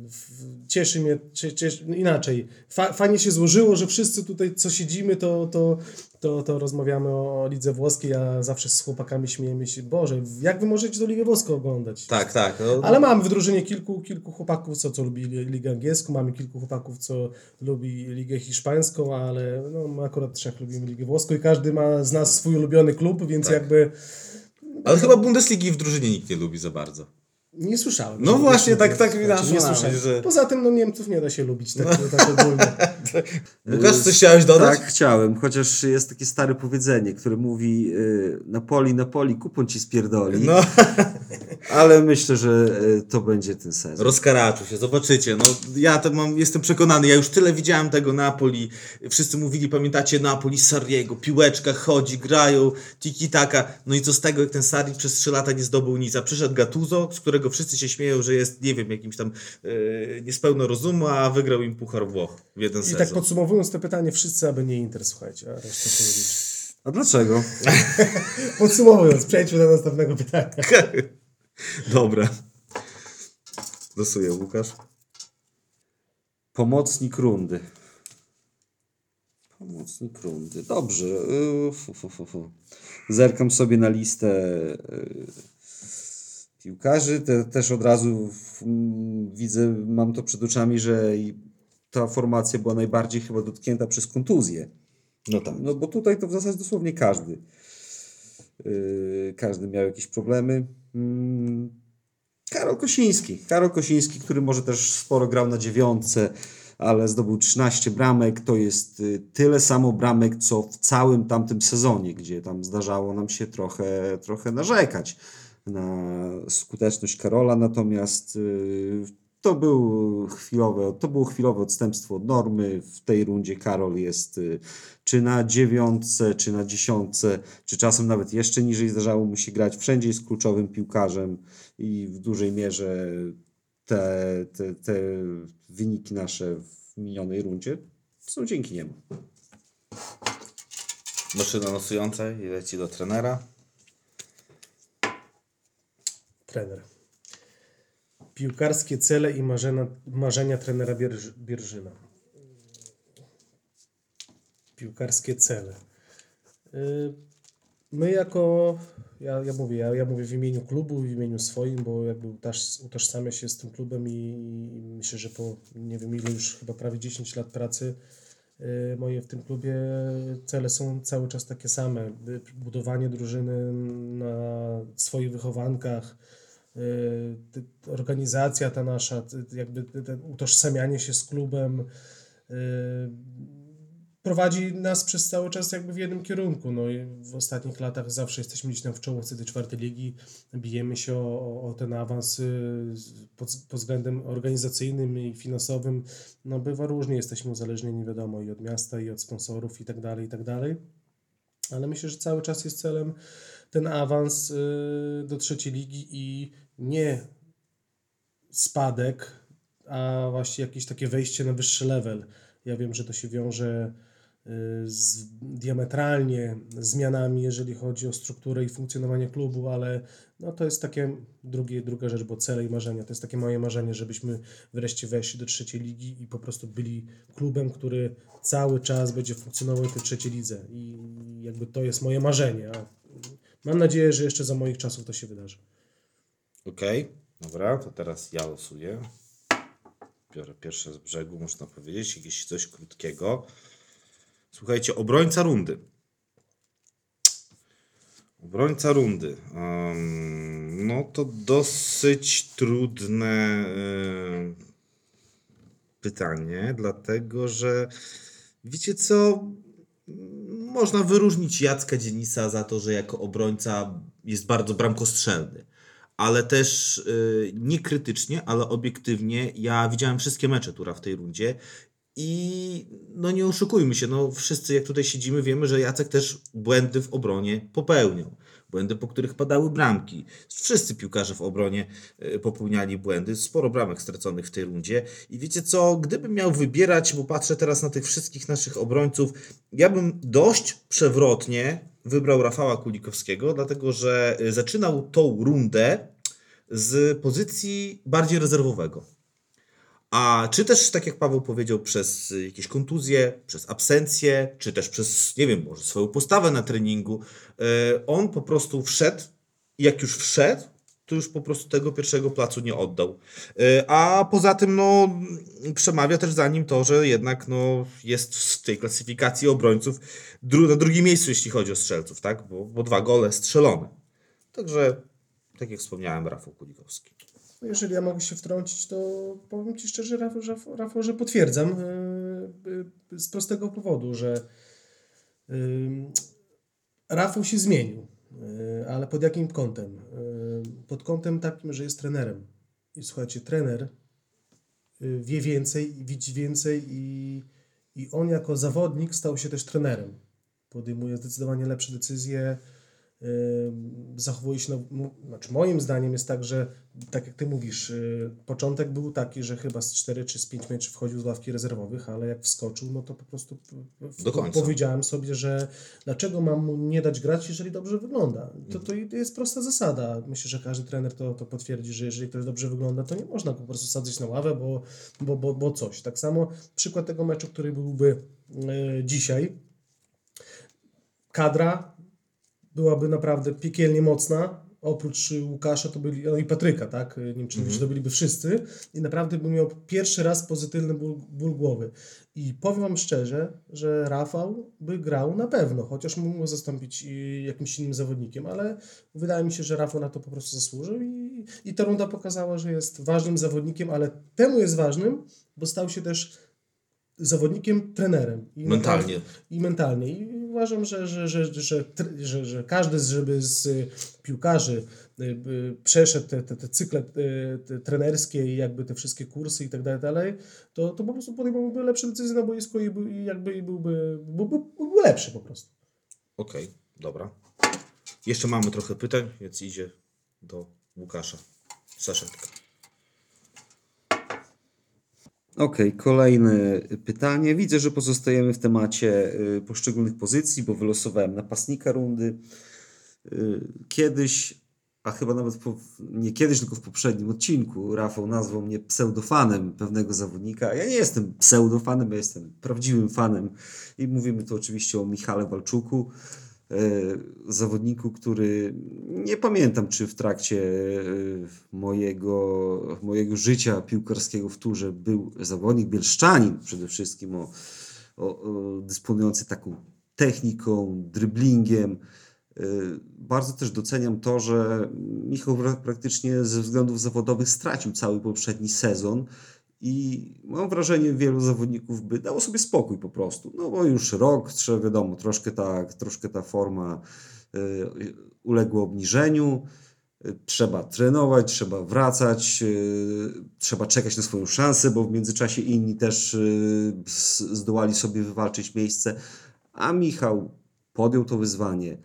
w- cieszy mnie, cie- cieszy, no inaczej, fa, fajnie się złożyło, że wszyscy tutaj co siedzimy, to, to, to, to rozmawiamy o, lidze włoskiej, a zawsze z chłopakami śmiejemy się, Boże, jak wy możecie do Ligę Włoską oglądać? Tak, tak. No, Ale mamy w drużynie kilku, kilku chłopaków, co, co lubi li- Ligę Angielską, mamy kilku chłopaków, co lubi Ligę Hiszpańską, ale no, my akurat trzech lubimy Ligę Włoską i każdy ma z nas swój ulubiony klub, więc Tak. jakby ale chyba Bundesligi w drużynie nikt nie lubi za bardzo. Nie słyszałem. No właśnie, tak- tak mi Znaczy, nie że- Poza tym no, Niemców nie da się lubić tak, tak ogólnie. Łukasz, coś chciałeś dodać? Tak, chciałem, chociaż jest takie stare powiedzenie, które mówi y, Napoli, Napoli, kupon ci spierdoli, No, ale myślę, że y, to będzie ten sezon. rozkaraczu się, zobaczycie. No, ja to mam, jestem przekonany, ja już tyle widziałem tego Napoli. Wszyscy mówili, pamiętacie, Napoli Sarriego, piłeczka chodzi, grają, tiki-taka. No i co z tego, jak ten Sarri przez 3 lata nie zdobył nic, a przyszedł Gattuso, z którego wszyscy się śmieją, że jest, nie wiem, jakimś tam yy, niespełno rozumu, a wygrał im Puchar Włoch w jeden I sezon. tak podsumowując to pytanie, wszyscy, aby nie Inter, słuchajcie, a się. A dlaczego? Podsumowując, przejdźmy do następnego pytania. Dobra. Losuję, Łukasz. Pomocnik rundy. Pomocnik rundy. Dobrze. y, Fu, fu, fu, fu. Zerkam sobie na listę y, piłkarzy. Te, też od razu mm, widzę, mam to przed oczami, że ta formacja była najbardziej chyba dotknięta przez kontuzję. No tak. No bo tutaj to w zasadzie dosłownie każdy. Yy, każdy miał jakieś problemy. Mm, Karol Kosiński. Karol Kosiński, który może też sporo grał na dziewiątce, ale zdobył 13 bramek. To jest y, tyle samo bramek, co w całym tamtym sezonie, gdzie tam zdarzało nam się trochę, trochę narzekać na skuteczność Karola. Natomiast y, to, był chwilowe, to było chwilowe odstępstwo od normy. W tej rundzie Karol jest y, czy na dziewiątce, czy na dziesiątce, czy czasem nawet jeszcze niżej zdarzało mu się grać. Wszędzie jest kluczowym piłkarzem i w dużej mierze te, te, te wyniki nasze w minionej rundzie są dzięki niemu. Maszyna losująca i leci do trenera. Trener. Piłkarskie cele i marzenia, marzenia trenera Bierż, Bierżyna. Piłkarskie cele. Y, My jako, ja, ja mówię, ja, ja mówię w imieniu klubu, w imieniu swoim, bo jakby utoż, utożsamiam się z tym klubem i, i myślę, że po nie wiem ile już chyba prawie 10 lat pracy y, moje w tym klubie cele są cały czas takie same. Y, Budowanie drużyny na swoich wychowankach, organizacja ta nasza, jakby utożsamianie się z klubem y, prowadzi nas przez cały czas jakby w jednym kierunku. No w ostatnich latach zawsze jesteśmy gdzieś tam w czołówce tej czwartej ligi, bijemy się o, o- ten awans y, pod, pod względem organizacyjnym i finansowym. No bywa różnie, jesteśmy uzależnieni wiadomo i od miasta i od sponsorów i tak dalej, i tak dalej. Ale myślę, że cały czas jest celem ten awans y, do trzeciej ligi i nie spadek, a właśnie jakieś takie wejście na wyższy level. Ja wiem, że to się wiąże y, z diametralnie zmianami, jeżeli chodzi o strukturę i funkcjonowanie klubu, ale no to jest takie drugie, druga rzecz, bo cele i marzenia. To jest takie moje marzenie, żebyśmy wreszcie weszli do trzeciej ligi i po prostu byli klubem, który cały czas będzie funkcjonował w tej trzeciej lidze. I jakby to jest moje marzenie. A mam nadzieję, że jeszcze za moich czasów to się wydarzy. Okej, dobra, to teraz ja losuję. Biorę pierwsze z brzegu, można powiedzieć, jakieś coś krótkiego. Słuchajcie, obrońca rundy. Obrońca rundy. Em, no to dosyć trudne em, pytanie, dlatego że wiecie co? Można wyróżnić Jacka Dzienisa za to, że jako obrońca jest bardzo bramkostrzelny. Ale też y, nie krytycznie, ale obiektywnie. Ja widziałem wszystkie mecze Tura w tej rundzie i no nie oszukujmy się, no wszyscy jak tutaj siedzimy wiemy, że Jacek też błędy w obronie popełniał. Błędy, po których padały bramki. Wszyscy piłkarze w obronie y, popełniali błędy. Sporo bramek straconych w tej rundzie. I wiecie co, gdybym miał wybierać, bo patrzę teraz na tych wszystkich naszych obrońców, ja bym dość przewrotnie wybrał Rafała Kulikowskiego, dlatego że y, zaczynał tą rundę z pozycji bardziej rezerwowego. A czy też, tak jak Paweł powiedział, przez jakieś kontuzje, przez absencję, czy też przez, nie wiem, może swoją postawę na treningu, y, on po prostu wszedł i jak już wszedł, to już po prostu tego pierwszego placu nie oddał. Y, A poza tym, no, przemawia też za nim to, że jednak no, jest w tej klasyfikacji obrońców dru na drugim miejscu, jeśli chodzi o strzelców, tak? Bo, bo dwa gole strzelone. Także, tak jak wspomniałem, Rafał Kulikowski. Jeżeli ja mogę się wtrącić, to powiem Ci szczerze, Rafał, że, potwierdzam yy, yy, z prostego powodu, że yy, Rafał się zmienił, ale pod jakim kątem? Pod kątem takim, że jest trenerem. I słuchajcie, trener wie więcej, widzi więcej i, i on jako zawodnik stał się też trenerem. Podejmuje zdecydowanie lepsze decyzje, zachowuje się, mu- znaczy moim zdaniem jest tak, że tak jak ty mówisz, yy, początek był taki, że chyba z 4 czy z 5 meczów wchodził z ławki rezerwowych, ale jak wskoczył, no to po prostu powiedziałem sobie, że dlaczego mam mu nie dać grać, jeżeli dobrze wygląda. To, to jest prosta zasada. Myślę, że każdy trener to, to potwierdzi, że jeżeli ktoś dobrze wygląda, to nie można po prostu sadzać na ławę, bo, bo, bo, bo coś. Tak samo przykład tego meczu, który byłby yy, dzisiaj. Kadra byłaby naprawdę piekielnie mocna. Oprócz y, Łukasza to byli, no i Patryka, tak? Y, Nie wiem, czy mm to byliby wszyscy. I naprawdę bym miał pierwszy raz pozytywny ból, ból głowy. I powiem Wam szczerze, że Rafał by grał na pewno, chociaż mógł zastąpić y, jakimś innym zawodnikiem, ale wydaje mi się, że Rafał na to po prostu zasłużył i, i ta runda pokazała, że jest ważnym zawodnikiem, ale temu jest ważnym, bo stał się też zawodnikiem, trenerem. I Mentalnie. I mentalnie. I uważam, że, że, że, że, że, że każdy, żeby z piłkarzy y, przeszedł te, te, te cykle y, te trenerskie i jakby te wszystkie kursy i tak dalej, dalej, to, to po prostu podejmowałby lepsze decyzje na boisku i, i jakby i byłby, byłby, byłby lepszy po prostu. Okej, dobra. Jeszcze mamy trochę pytań, więc idzie do Łukasza. Saszetka. Okej, kolejne pytanie. Widzę, że pozostajemy w temacie y, poszczególnych pozycji, bo wylosowałem napastnika rundy. Y, Kiedyś, a chyba nawet po, nie kiedyś, tylko w poprzednim odcinku, Rafał nazwał mnie pseudofanem pewnego zawodnika. Ja nie jestem pseudofanem, ja jestem prawdziwym fanem i mówimy tu oczywiście o Michale Walczuku. E, Zawodniku, który nie pamiętam, czy w trakcie e, mojego, mojego życia piłkarskiego w turze był zawodnik, bielszczanin przede wszystkim, o, o, o, dysponujący taką techniką, dryblingiem. E, Bardzo też doceniam to, że Michał pra- praktycznie ze względów zawodowych stracił cały poprzedni sezon i mam wrażenie, wielu zawodników by dało sobie spokój po prostu. No bo już rok, trzeba wiadomo, troszkę ta, troszkę ta forma y, uległa obniżeniu. Trzeba trenować, trzeba wracać, y, trzeba czekać na swoją szansę, bo w międzyczasie inni też y, zdołali sobie wywalczyć miejsce. A Michał podjął to wyzwanie,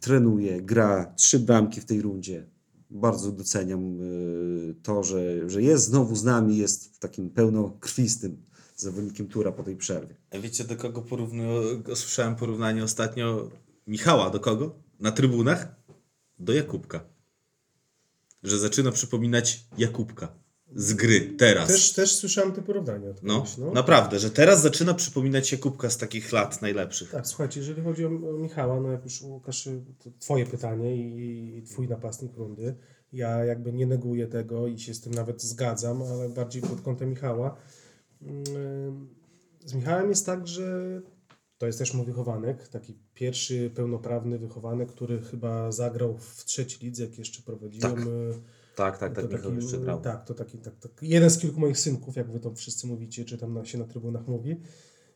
trenuje, gra trzy bramki w tej rundzie. Bardzo doceniam y, to, że, że jest znowu z nami, jest takim pełnokrwistym zawodnikiem Tura po tej przerwie. A wiecie do kogo porównuję? Słyszałem porównanie ostatnio Michała do kogo? Na trybunach? Do Jakubka. Że zaczyna przypominać Jakubka z gry teraz. Też, też słyszałem te porównania. No, no. naprawdę, że teraz zaczyna przypominać Jakubka z takich lat najlepszych. Tak, słuchajcie, jeżeli chodzi o, Michała, no jak już Łukasz, to twoje pytanie i, i twój napastnik rundy, ja jakby nie neguję tego i się z tym nawet zgadzam, ale bardziej pod kątem Michała. Ym, Z Michałem jest tak, że to jest też mój wychowanek, taki pierwszy pełnoprawny wychowanek, który chyba zagrał w trzeciej lidze, jak jeszcze prowadziłem. Tak. Tak, tak, to tak, Michał jeszcze grał. Tak, to taki, tak, tak, jeden z kilku moich synków, jak wy to wszyscy mówicie, czy tam na, się na trybunach mówi.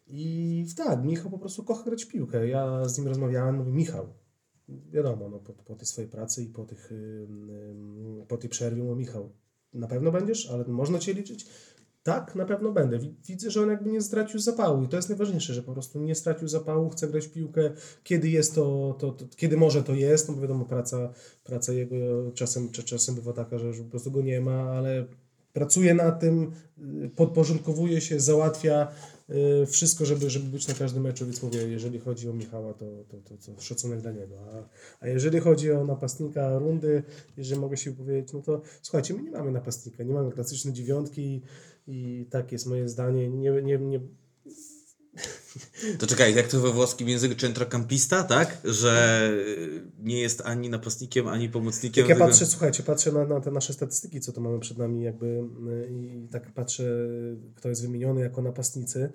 I tak, Michał po prostu kocha grać w piłkę. Ja z nim rozmawiałem, mówię, Michał, wiadomo, no, po, po tej swojej pracy i po, tych, po tej przerwie, mówię, Michał, na pewno będziesz, ale można Cię liczyć? Tak, na pewno będę. Wi- Widzę, że on jakby nie stracił zapału i to jest najważniejsze, że po prostu nie stracił zapału, chce grać w piłkę, kiedy jest to, to, to kiedy może to jest, no bo wiadomo, praca, praca jego czasem, czasem bywa taka, że, po prostu go nie ma, ale pracuje nad tym, y, podporządkowuje się, załatwia wszystko, żeby, żeby być na każdym meczu, więc mówię, jeżeli chodzi o Michała, to, to, to, to szacunek dla niego. A, a jeżeli chodzi o napastnika rundy, jeżeli mogę się powiedzieć, no to słuchajcie, my nie mamy napastnika, nie mamy klasycznej dziewiątki i, i tak jest moje zdanie. Nie, nie, nie, To czekaj, jak to we włoskim języku centrocampista, tak? Że nie jest ani napastnikiem, ani pomocnikiem. Jak ja patrzę, słuchajcie, patrzę na, na te nasze statystyki, co to mamy przed nami jakby y, i tak patrzę, kto jest wymieniony jako napastnicy,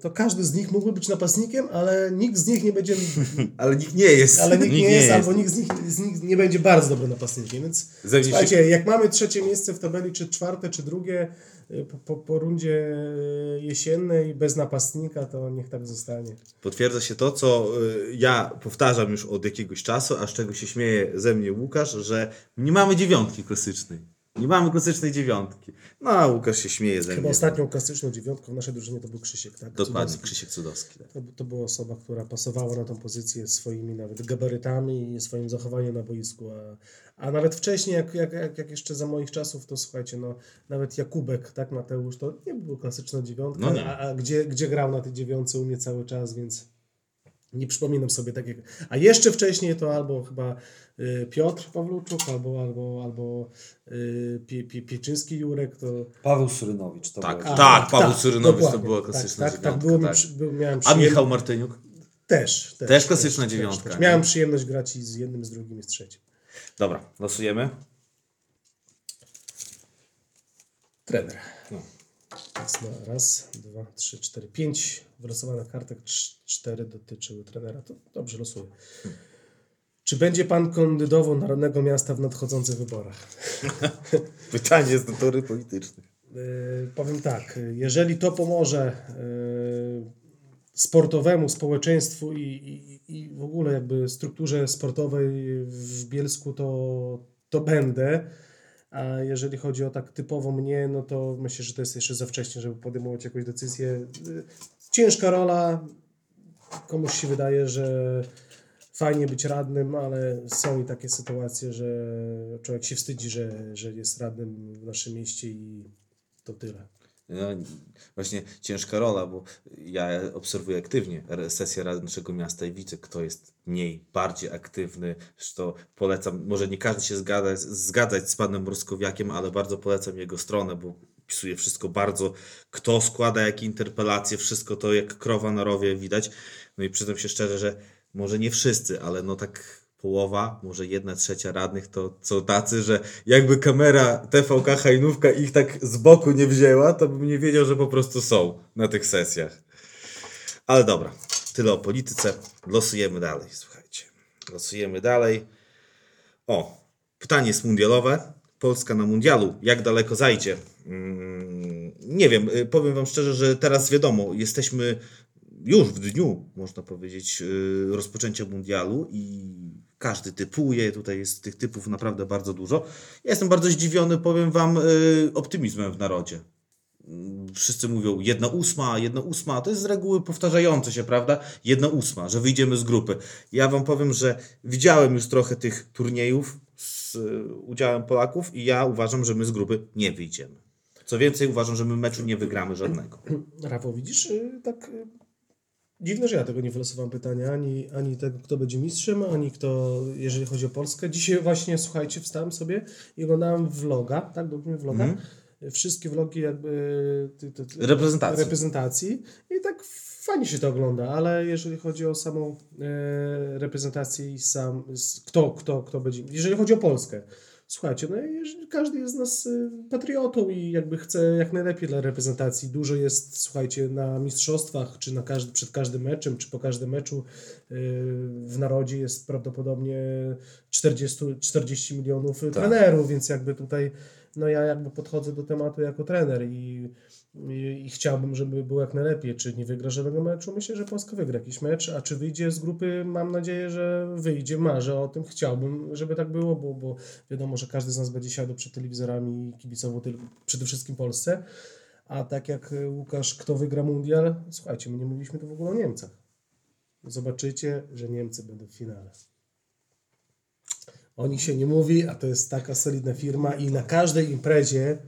to każdy z nich mógłby być napastnikiem, ale nikt z nich nie będzie, Ale nikt nie jest. ale nikt, nie jest, albo nikt z, nich, z nich nie będzie bardzo dobrym napastnikiem, więc się- słuchajcie, jak mamy trzecie miejsce w tabeli, czy czwarte, czy drugie, y, po, po, po rundzie y, jesiennej bez napastnika, to niech tak zostanie. Potwierdza się to, co ja powtarzam już od jakiegoś czasu, a z czego się śmieje ze mnie Łukasz, że nie mamy dziewiątki klasycznej. Nie mamy klasycznej dziewiątki. No, a Łukasz się śmieje ze Chyba mnie. ostatnią klasyczną dziewiątką w naszej drużynie to był Krzysiek, tak? Dokładnie, Cudowski. Krzysiek Cudowski. Tak. To, to była osoba, która pasowała na tą pozycję swoimi nawet gabarytami i swoim zachowaniem na boisku. A, a nawet wcześniej, jak, jak, jak, jeszcze za moich czasów, to słuchajcie, no, nawet Jakubek, tak, Mateusz, to nie było klasyczna dziewiątka, No a, a gdzie, gdzie grał na tej dziewiątce u mnie cały czas, więc nie przypominam sobie tak jak... A jeszcze wcześniej to albo chyba y, Piotr Pawluczuk, albo, albo, albo y, Pie, Pie, Pieczyński Jurek, to... Paweł Surynowicz to Tak. był. Tak, Paweł Cyrynowicz to dokładnie. była klasyczna tak, tak, tak, dziewiątka, było mi, tak. miałem A Michał Martyniuk? też, też. Też klasyczna dziewiątka, Też? Miałem przyjemność grać i z jednym, z drugim i z trzecim. Dobra, losujemy. Trener. No. Raz, dwa, trzy, cztery, pięć wylosowanych kartek, cz- cztery dotyczyły trenera. To dobrze losuję. Czy będzie pan kandydował Narodnego Miasta w nadchodzących wyborach? Pytanie z natury politycznej. Yy, powiem tak, jeżeli to pomoże yy, sportowemu społeczeństwu i, i, i w ogóle jakby strukturze sportowej w Bielsku, to, to będę. A jeżeli chodzi o tak typowo mnie, no to myślę, że to jest jeszcze za wcześnie, żeby podejmować jakąś decyzję. Ciężka rola. Komuś się wydaje, że fajnie być radnym, ale są i takie sytuacje, że człowiek się wstydzi, że, że jest radnym w naszym mieście i to tyle. No, właśnie ciężka rola, bo ja obserwuję aktywnie sesję Rady naszego miasta i widzę, kto jest mniej, bardziej aktywny. Zresztą polecam, może nie każdy się zgadzać, zgadzać z panem Mroskowiakiem, ale bardzo polecam jego stronę, bo pisuje wszystko bardzo, kto składa jakie interpelacje, wszystko to jak krowa na rowie widać. No i przyznam się szczerze, że może nie wszyscy, ale no tak połowa, może jedna trzecia radnych to są tacy, że jakby kamera TVK Hajnówka ich tak z boku nie wzięła, to bym nie wiedział, że po prostu są na tych sesjach. Ale dobra, tyle o polityce. Losujemy dalej, słuchajcie. Losujemy dalej. O, pytanie jest mundialowe. Polska na mundialu, jak daleko zajdzie? Mm, nie wiem, y, powiem Wam szczerze, że teraz wiadomo, jesteśmy już w dniu, można powiedzieć, y, rozpoczęcia mundialu i każdy typuje, tutaj jest tych typów naprawdę bardzo dużo. Ja jestem bardzo zdziwiony, powiem Wam, y, optymizmem w narodzie. Wszyscy mówią jedna ósma, jedna ósma, to jest z reguły powtarzające się, prawda? Jedna ósma, że wyjdziemy z grupy. Ja Wam powiem, że widziałem już trochę tych turniejów z udziałem Polaków i ja uważam, że my z grupy nie wyjdziemy. Co więcej, uważam, że my meczu nie wygramy żadnego. Rafał, widzisz, y, tak y, dziwne, że ja tego nie wylosowałem pytania, ani, ani tego, kto będzie mistrzem, ani kto, jeżeli chodzi o Polskę. Dzisiaj właśnie, słuchajcie, wstałem sobie i oglądałem vloga, tak, dobrze vloga, Mhm. Wszystkie vlogi jakby ty, ty, ty, Reprezentacji. reprezentacji. I tak fajnie się to ogląda, ale jeżeli chodzi o samą e, reprezentację i sam, kto, kto, kto będzie, jeżeli chodzi o Polskę, słuchajcie, no jeżeli każdy jest z nas y, patriotą i jakby chce jak najlepiej dla reprezentacji, dużo jest, słuchajcie, na mistrzostwach, czy na każdy, przed każdym meczem, czy po każdym meczu. Y, w narodzie jest prawdopodobnie 40, 40 milionów trenerów, więc jakby tutaj no ja jakby podchodzę do tematu jako trener i, i, i chciałbym, żeby było jak najlepiej. Czy nie wygra żadnego meczu? Myślę, że Polska wygra jakiś mecz, a czy wyjdzie z grupy? Mam nadzieję, że wyjdzie. Marzę o tym, chciałbym, żeby tak było, bo, bo wiadomo, że każdy z nas będzie siadł przed telewizorami i kibicował tylko, przede wszystkim Polsce. A tak jak Łukasz, kto wygra mundial? Słuchajcie, my nie mówiliśmy tu w ogóle o Niemcach. Zobaczycie, że Niemcy będą w finale. O nich się nie mówi, a to jest taka solidna firma i na każdej imprezie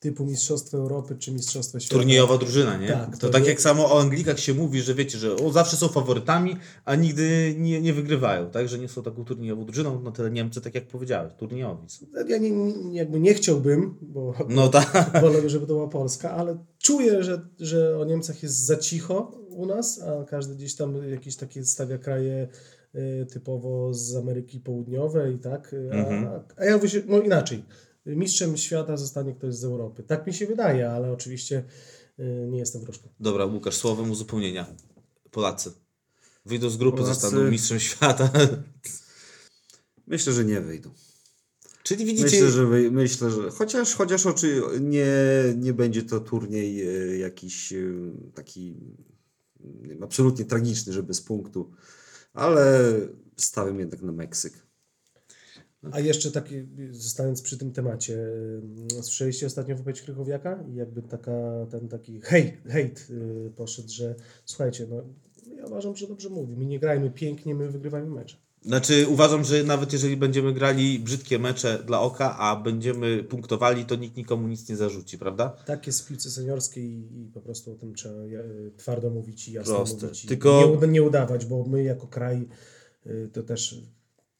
typu Mistrzostwo Europy czy Mistrzostwo Świata. Turniejowa drużyna, nie? Tak, to to tak nie- jak samo o Anglikach się mówi, że wiecie, że o, zawsze są faworytami, a nigdy nie, nie wygrywają, tak? Że nie są taką turniejową drużyną, no tyle Niemcy, tak jak powiedziałeś, turniejowi są. Ja nie, nie, jakby nie chciałbym, bo No tak. wolę, żeby to była Polska, ale czuję, że, że o Niemcach jest za cicho u nas, a każdy gdzieś tam jakieś takie stawia kraje typowo z Ameryki Południowej, tak? A, Mhm. a ja mówię, się- no inaczej. Mistrzem świata zostanie ktoś z Europy. Tak mi się wydaje, ale oczywiście y, nie jestem wróżką. Dobra, Łukasz, słowem uzupełnienia. Polacy. Wyjdą z grupy, Polacy- zostaną mistrzem świata. Myślę, że nie wyjdą. Czyli widzicie, Myślę, że wy, myślę, że chociaż, chociaż oczy nie, nie będzie to turniej jakiś taki absolutnie tragiczny, że bez punktu, ale stawiam jednak na Meksyk. A jeszcze taki, zostając przy tym temacie, y, słyszeliście ostatnio wypowiedź Krychowiaka i jakby taka, ten taki hejt, hejt y, poszedł, że słuchajcie, no ja uważam, że dobrze mówi, my nie grajmy pięknie, my wygrywamy mecze. Znaczy uważam, że nawet jeżeli będziemy grali brzydkie mecze dla oka, a będziemy punktowali, to nikt nikomu nic nie zarzuci, prawda? Tak jest w piłce seniorskiej i, i po prostu o tym trzeba y, twardo mówić i jasno Proste. mówić. I Tylko- nie, nie udawać, bo my jako kraj, y, to też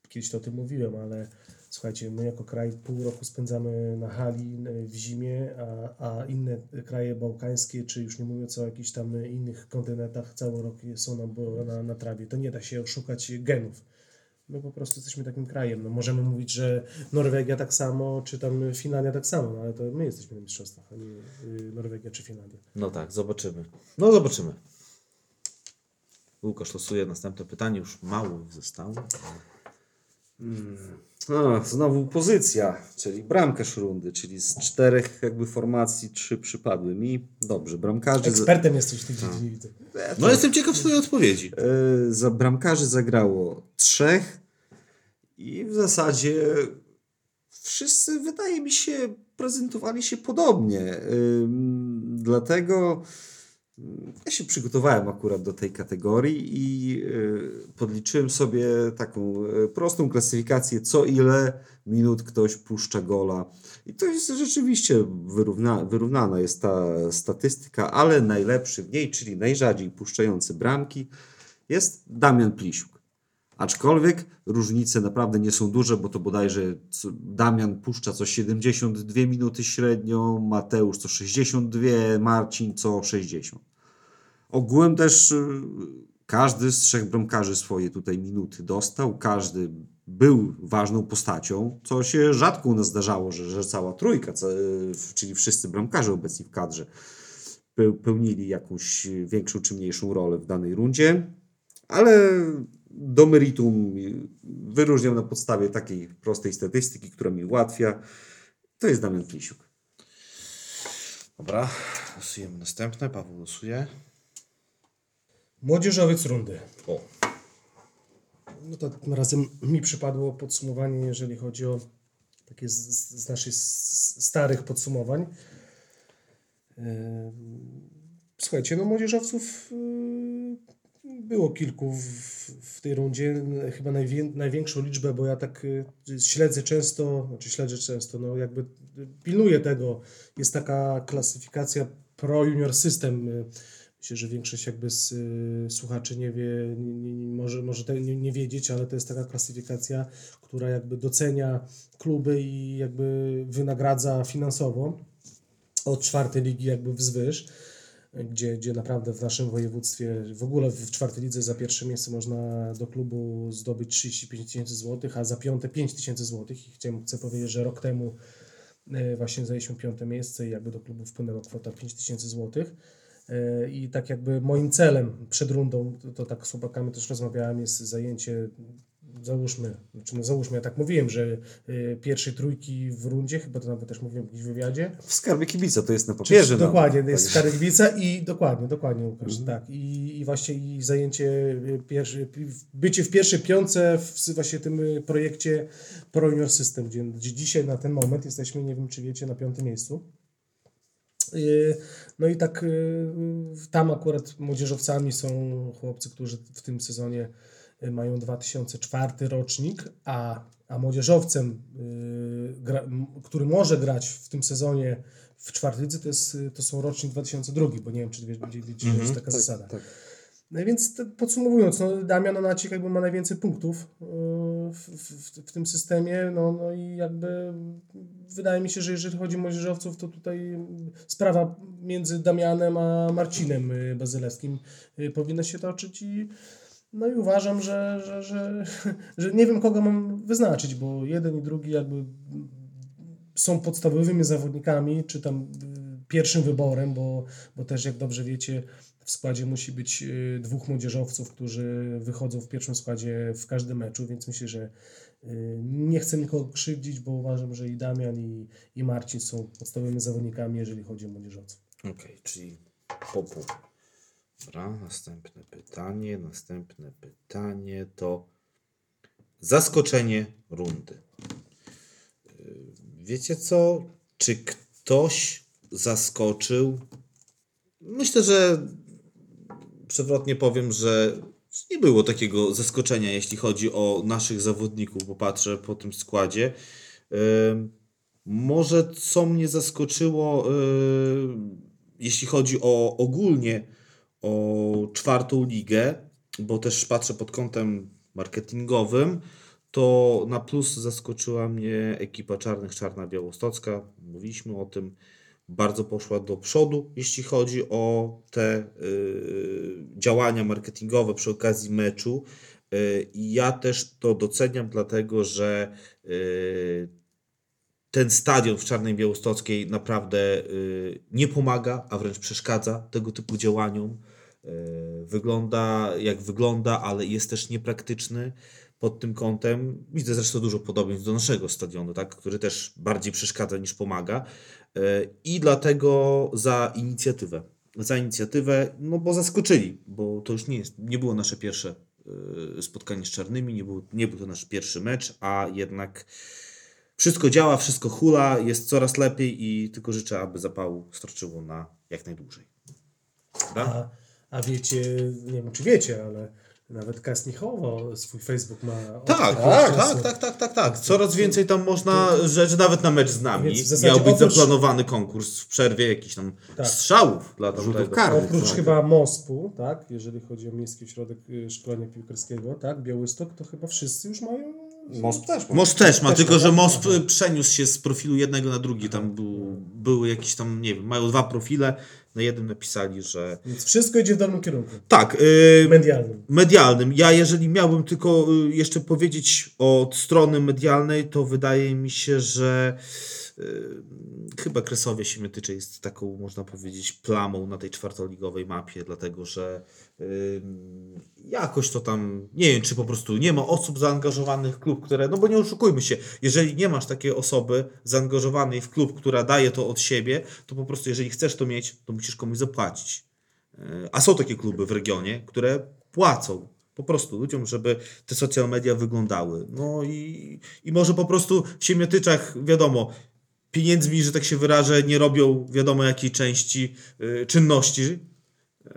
kiedyś to o tym mówiłem, ale słuchajcie, my jako kraj pół roku spędzamy na hali y, w zimie, a, a inne kraje bałkańskie, czy już nie mówiąc o jakichś tam innych kontynentach, cały rok są na, na, na trawie. To nie da się oszukać genów. My po prostu jesteśmy takim krajem. No, możemy mówić, że Norwegia tak samo, czy tam Finlandia tak samo, no, ale to my jesteśmy na mistrzostwach, a nie y, Norwegia czy Finlandia. No tak, zobaczymy. No zobaczymy. Łukasz losuje następne pytanie, już mało ich zostało. No, znowu pozycja, czyli bramkarz rundy, czyli z czterech jakby formacji trzy przypadły mi. Dobrze, bramkarzy... za- Ekspertem jesteś w tej dziedzinie, widzę. No jestem ciekaw swojej odpowiedzi. E, za bramkarzy zagrało trzech i w zasadzie wszyscy, wydaje mi się, prezentowali się podobnie. Ym, Dlatego Ja się przygotowałem akurat do tej kategorii i y, podliczyłem sobie taką y, prostą klasyfikację, co ile minut ktoś puszcza gola. I to jest rzeczywiście wyrówna, wyrównana jest ta statystyka, ale najlepszy w niej, czyli najrzadziej puszczający bramki, jest Damian Plisiuk. Aczkolwiek różnice naprawdę nie są duże, bo to bodajże Damian puszcza co 72 minuty średnio, Mateusz co 62, Marcin co 60. Ogółem też y, każdy z trzech bramkarzy swoje tutaj minuty dostał, każdy był ważną postacią, co się rzadko u nas zdarzało, że, że cała trójka, y, czyli wszyscy bramkarze obecni w kadrze pe- pełnili jakąś większą czy mniejszą rolę w danej rundzie, ale do meritum wyróżniam na podstawie takiej prostej statystyki, która mi ułatwia. To jest Damian Plisiuk. Dobra, losujemy następne. Paweł losuje. Młodzieżowiec rundy. O, No to tym razem mi przypadło podsumowanie, jeżeli chodzi o takie z, z naszych starych podsumowań. Ym, Słuchajcie, no młodzieżowców yy, było kilku w, w tej rundzie. Chyba najwię, największą liczbę, bo ja tak y, śledzę często, znaczy śledzę często, no jakby pilnuję tego. Jest taka klasyfikacja Pro Junior System. Y, Myślę, że większość jakby z y, słuchaczy nie wie, nie, nie, może, może nie, nie wiedzieć, ale to jest taka klasyfikacja, która jakby docenia kluby i jakby wynagradza finansowo od czwartej ligi jakby wzwyż, gdzie, gdzie naprawdę w naszym województwie, w ogóle w czwartej lidze za pierwsze miejsce można do klubu zdobyć 35 tysięcy złotych, a za piąte 5 tysięcy złotych i chciałem, chcę powiedzieć, że rok temu e, właśnie zajęliśmy piąte miejsce i jakby do klubu wpłynęła kwota 5 tysięcy złotych. E, I tak jakby moim celem przed rundą, to, to tak z chłopakami też rozmawiałem, jest zajęcie, załóżmy, znaczy no załóżmy, ja tak mówiłem, że e, pierwszej trójki w rundzie, chyba to nawet też mówiłem w jakimś wywiadzie, W skarbie kibica to jest na czy, papierze. no. dokładnie, Tak. jest Stary Gliwica i dokładnie, dokładnie Łukasz, tak. I, I właśnie i zajęcie, y, pierwszy, bycie w pierwszej piątce w właśnie tym y, projekcie Pro Junior System, gdzie, gdzie dzisiaj na ten moment jesteśmy, nie wiem czy wiecie, na piątym miejscu. Y, No i tak y, tam akurat młodzieżowcami są chłopcy, którzy w tym sezonie y, mają 2004 rocznik, a, a młodzieżowcem, gra, który może grać w tym sezonie w czwartej lidze, to, jest, to są rocznik 2002, bo nie wiem, czy wiecie, wiecie że jest taka zasada. tak. No więc podsumowując, no, Damian Onacik jakby ma najwięcej punktów yy, w, w, w tym systemie, no, no i jakby wydaje mi się, że jeżeli chodzi o młodzieżowców, to tutaj sprawa między Damianem a Marcinem yy, Bazylewskim yy, powinna się toczyć i no i uważam, że, że, że, że nie wiem kogo mam wyznaczyć, bo jeden i drugi jakby są podstawowymi zawodnikami, czy tam pierwszym wyborem, bo, bo też jak dobrze wiecie, w składzie musi być y, dwóch młodzieżowców, którzy wychodzą w pierwszym składzie w każdym meczu, więc myślę, że y, nie chcę nikogo krzywdzić, bo uważam, że i Damian i, i Marcin są podstawowymi zawodnikami, jeżeli chodzi o młodzieżowców. okej, czyli po pół. Dobra, następne pytanie. Następne pytanie to zaskoczenie rundy. Yy, Wiecie co? Czy ktoś zaskoczył? Myślę, że przewrotnie powiem, że nie było takiego zaskoczenia, jeśli chodzi o naszych zawodników, bo patrzę po tym składzie. Może co mnie zaskoczyło, ym, jeśli chodzi o ogólnie o czwartą ligę, bo też patrzę pod kątem marketingowym, to na plus zaskoczyła mnie ekipa Czarnych Czarna Białostocka. Mówiliśmy o tym. Bardzo poszła do przodu, jeśli chodzi o te y, działania marketingowe przy okazji meczu. Y, I ja też to doceniam, dlatego że y, ten stadion w Czarnej Białostockiej naprawdę y, nie pomaga, a wręcz przeszkadza tego typu działaniom. Wygląda jak wygląda, ale jest też niepraktyczny pod tym kątem. Widzę zresztą dużo podobieństw do naszego stadionu, tak, który też bardziej przeszkadza niż pomaga. Y, I dlatego za inicjatywę. Za inicjatywę, no bo zaskoczyli, bo to już nie, jest, nie było nasze pierwsze y, spotkanie z czarnymi, nie był, nie był to nasz pierwszy mecz, a jednak wszystko działa, wszystko hula, jest coraz lepiej i tylko życzę, aby zapału starczyło na jak najdłużej. A, a wiecie, nie wiem czy wiecie, ale nawet Kasnichowo swój Facebook ma. Tak, tak, tak, tak, tak, tak, tak. Coraz więcej tam można rzeczy, nawet na mecz z nami. Miał być oprócz- zaplanowany konkurs w przerwie jakichś tam Tak. strzałów dla Rzutów karnych. Oprócz tak. chyba MOSP-u, tak, jeżeli chodzi o Miejski Ośrodek y, Szkolenia Piłkarskiego, tak, Białystok, to chyba wszyscy już mają... Most też ma. Most też ma, Też tylko ma, że? Most przeniósł się z profilu jednego na drugi. Tam był, były jakieś tam, nie wiem, mają dwa profile. Na jednym napisali, że. Więc wszystko idzie w dobrym kierunku, Tak, y, medialnym. medialnym. Ja, jeżeli miałbym tylko y, jeszcze powiedzieć od strony medialnej, to wydaje mi się, że y, chyba Kresowie Siemiatycze jest taką, można powiedzieć, plamą na tej czwartoligowej mapie, dlatego że jakoś to tam, nie wiem, czy po prostu nie ma osób zaangażowanych w klub, które, no bo nie oszukujmy się, jeżeli nie masz takiej osoby zaangażowanej w klub, która daje to od siebie, to po prostu jeżeli chcesz to mieć, to musisz komuś zapłacić. E, A są takie kluby w regionie, które płacą po prostu ludziom, żeby te social media wyglądały. No i, i może po prostu w Siemiatyczach, wiadomo, pieniędzmi, że tak się wyrażę, nie robią wiadomo jakiej części y, czynności,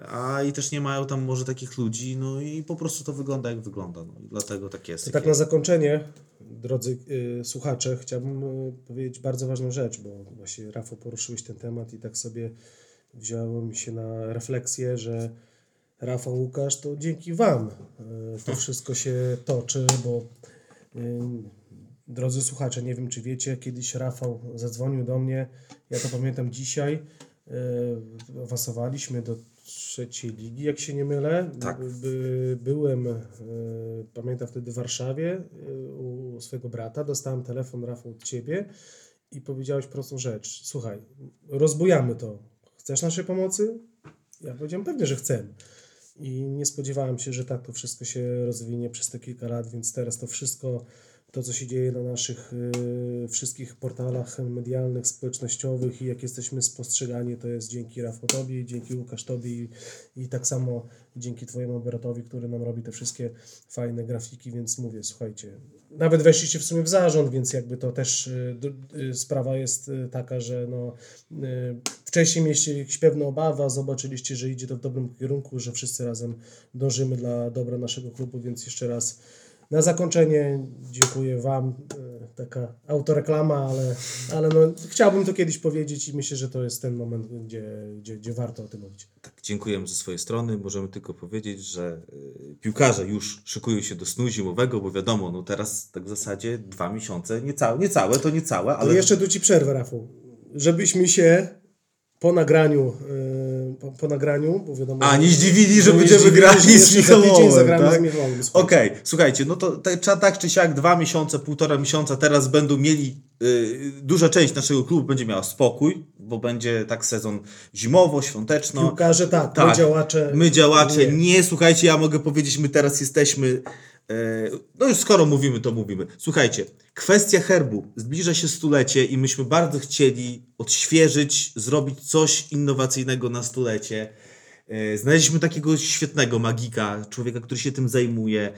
a i też nie mają tam może takich ludzi, no i po prostu to wygląda jak wygląda. No i dlatego tak jest. To tak na zakończenie, drodzy y, słuchacze, chciałbym y, powiedzieć bardzo ważną rzecz, bo właśnie Rafał poruszyłeś ten temat i tak sobie wziąłem mi się na refleksję, że Rafał, Łukasz, to dzięki Wam y, to wszystko się toczy, bo y, drodzy słuchacze, nie wiem czy wiecie, kiedyś Rafał zadzwonił do mnie, ja to pamiętam dzisiaj, awansowaliśmy do trzeciej ligi, jak się nie mylę. Tak. By, byłem, y, pamiętam wtedy w Warszawie y, u swojego brata, dostałem telefon Rafał od Ciebie i powiedziałeś prostą rzecz. Słuchaj, rozbujamy to. Chcesz naszej pomocy? Ja powiedziałem pewnie, że chcę. I nie spodziewałem się, że tak to wszystko się rozwinie przez te kilka lat, więc teraz to wszystko, to co się dzieje na naszych y, wszystkich portalach medialnych, społecznościowych i jak jesteśmy spostrzegani, to jest dzięki Rafał Tobie, dzięki Łukasz Tobie i, i tak samo dzięki Twojemu bratowi, który nam robi te wszystkie fajne grafiki, więc mówię, słuchajcie, nawet weszliście w sumie w zarząd, więc jakby to też y, y, sprawa jest y, taka, że no, y, wcześniej mieliście jakieś pewne obawy, a zobaczyliście, że idzie to w dobrym kierunku, że wszyscy razem dążymy dla dobra naszego klubu, więc jeszcze raz na zakończenie dziękuję Wam. Y, Taka autoreklama, ale, ale no, chciałbym to kiedyś powiedzieć i myślę, że to jest ten moment, gdzie, gdzie, gdzie warto o tym mówić. Tak, dziękujemy ze swojej strony. Możemy tylko powiedzieć, że y, piłkarze już szykują się do snu zimowego, bo wiadomo, no teraz tak w zasadzie dwa miesiące, niecałe, niecałe to niecałe, ale Ale jeszcze tu Ci przerwę, Rafał. Żebyśmy się po nagraniu, yy, po, po nagraniu, bo wiadomo... A, nie zdziwili, że będziemy zdziwili, grali z Michałowem, tak? Okej, słuchajcie, no to te, trzeba tak czy siak dwa miesiące, półtora miesiąca teraz będą mieli, y, duża część naszego klubu będzie miała spokój, bo będzie tak sezon zimowo, świąteczno. Piłkarze tak, tak. my działacze... My działacze, nie. nie. słuchajcie, ja mogę powiedzieć, my teraz jesteśmy, no już skoro mówimy, to mówimy. Słuchajcie, kwestia herbu, zbliża się stulecie i myśmy bardzo chcieli odświeżyć, zrobić coś innowacyjnego na stulecie. E, Znaleźliśmy takiego świetnego magika, człowieka, który się tym zajmuje.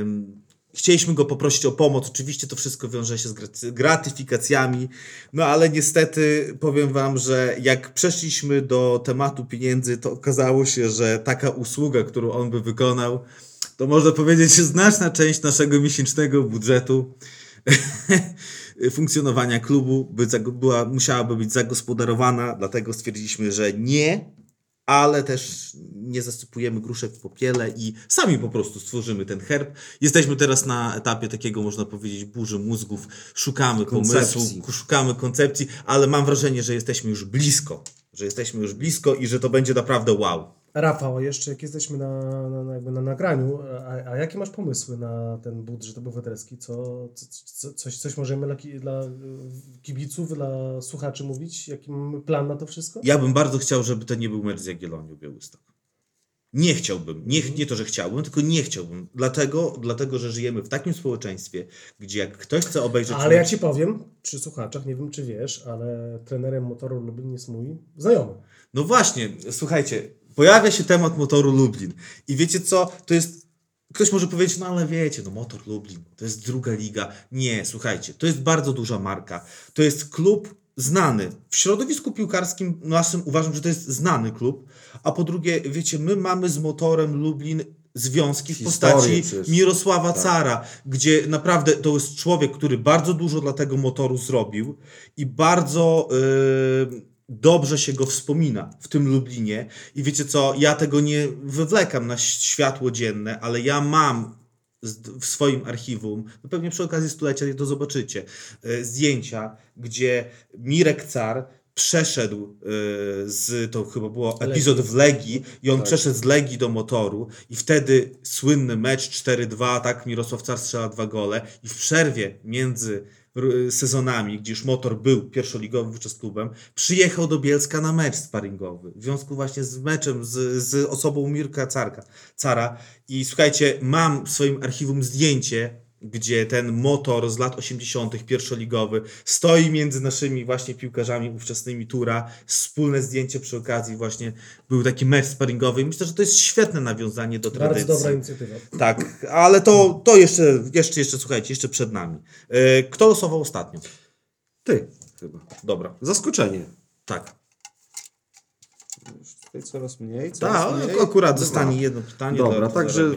Em, Chcieliśmy go poprosić o pomoc. Oczywiście to wszystko wiąże się z graty- gratyfikacjami, no ale niestety powiem Wam, że jak przeszliśmy do tematu pieniędzy, to okazało się, że taka usługa, którą on by wykonał, to można powiedzieć znaczna część naszego miesięcznego budżetu funkcjonowania klubu by, była, musiałaby być zagospodarowana, dlatego stwierdziliśmy, że nie, ale też nie zasypujemy gruszek w popiele i sami po prostu stworzymy ten herb. Jesteśmy teraz na etapie takiego, można powiedzieć, burzy mózgów, szukamy Koncepcji. pomysłu, szukamy koncepcji, ale mam wrażenie, że jesteśmy już blisko, że jesteśmy już blisko i że to będzie naprawdę wow. Rafał, jeszcze jak jesteśmy na, na, jakby na nagraniu, a, a jakie masz pomysły na ten budżet obywatelski? Co, co, co, coś, coś możemy dla, dla y, kibiców, dla słuchaczy mówić? Jaki mamy plan na to wszystko? Ja bym bardzo chciał, żeby to nie był mecz z Jagiellonią Białystok. Nie chciałbym, nie, nie to, że chciałbym, tylko nie chciałbym. Dlatego, dlatego, że żyjemy w takim społeczeństwie, gdzie jak ktoś chce obejrzeć Ale ja mecz, ci powiem, przy słuchaczach, nie wiem czy wiesz, ale trenerem motoru Lublin jest mój znajomy. No właśnie, słuchajcie, pojawia się temat motoru Lublin. I wiecie co? To jest. Ktoś może powiedzieć, no ale wiecie, no motor Lublin, to jest druga liga. Nie, słuchajcie, to jest bardzo duża marka. To jest klub znany. W środowisku piłkarskim naszym uważam, że to jest znany klub. A po drugie, wiecie, my mamy z motorem Lublin związki w postaci przecież. Mirosława Tak. Cara, gdzie naprawdę to jest człowiek, który bardzo dużo dla tego motoru zrobił i bardzo yy, dobrze się go wspomina w tym Lublinie. I wiecie co, ja tego nie wywlekam na światło dzienne, ale ja mam w swoim archiwum, no pewnie przy okazji stulecia to zobaczycie, e, zdjęcia, gdzie Mirek Car przeszedł e, z, to chyba było epizod w Legii i on przeszedł z Legii do motoru i wtedy słynny mecz 4-2, tak, Mirosław Car strzela dwa gole i w przerwie między sezonami, gdzie już motor był pierwszoligowym wówczas klubem, przyjechał do Bielska na mecz sparingowy. W związku właśnie z meczem z, z osobą Mirka Carka, Cara. I słuchajcie, mam w swoim archiwum zdjęcie, gdzie ten motor z lat 80. pierwszoligowy stoi między naszymi właśnie piłkarzami ówczesnymi Tura. Wspólne zdjęcie przy okazji właśnie był taki mecz sparingowy. I myślę, że to jest świetne nawiązanie do tradycji. Bardzo dobra inicjatywa. Tak, ale to, to jeszcze, jeszcze, jeszcze, słuchajcie, jeszcze przed nami. E, Kto losował ostatnio? Ty chyba. Dobra, Zaskoczenie. tak. Tutaj coraz mniej, coraz Tak, mniej. akurat zostanie jedno pytanie. Dobra, także,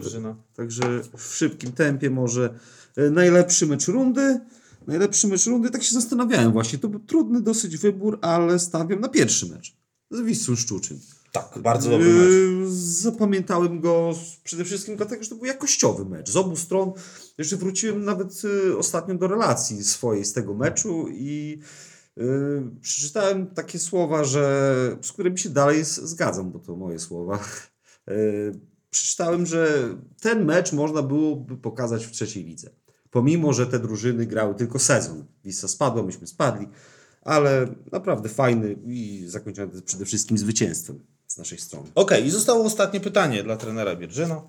także w szybkim tempie może e, najlepszy mecz rundy. Najlepszy mecz rundy, tak się zastanawiałem właśnie. To był trudny dosyć wybór, ale stawiam na pierwszy mecz. Z Wisłą Szczuczyn. Tak, bardzo dobry mecz. Yy, Zapamiętałem go przede wszystkim dlatego, że to był jakościowy mecz. Z obu stron. Jeszcze wróciłem nawet y, ostatnio do relacji swojej z tego meczu i y, przeczytałem takie słowa, że, z którymi się dalej zgadzam, bo to moje słowa. Y, przeczytałem, że ten mecz można byłoby pokazać w trzeciej lidze. Pomimo, że te drużyny grały tylko sezon. Wisła spadła, myśmy spadli, ale naprawdę fajny i zakończony przede wszystkim zwycięstwem z naszej strony. Okej, i zostało ostatnie pytanie dla trenera Bierżyna.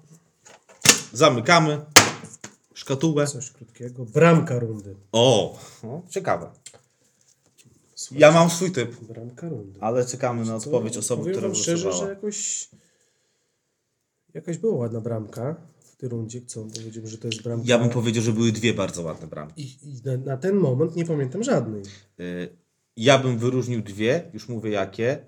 Zamykamy szkatułę. Coś krótkiego. Bramka rundy. O, o ciekawe. Słuchaj, Ja mam swój typ, Bramka rundy. ale czekamy na odpowiedź osoby, która wam szczerze, że jakoś jakaś była ładna bramka w tej rundzie, co powiedział, że to jest bramka. Ja bym powiedział, że były dwie bardzo ładne bramki. I, i na, na ten moment nie pamiętam żadnej. Y, Ja bym wyróżnił dwie, już mówię jakie.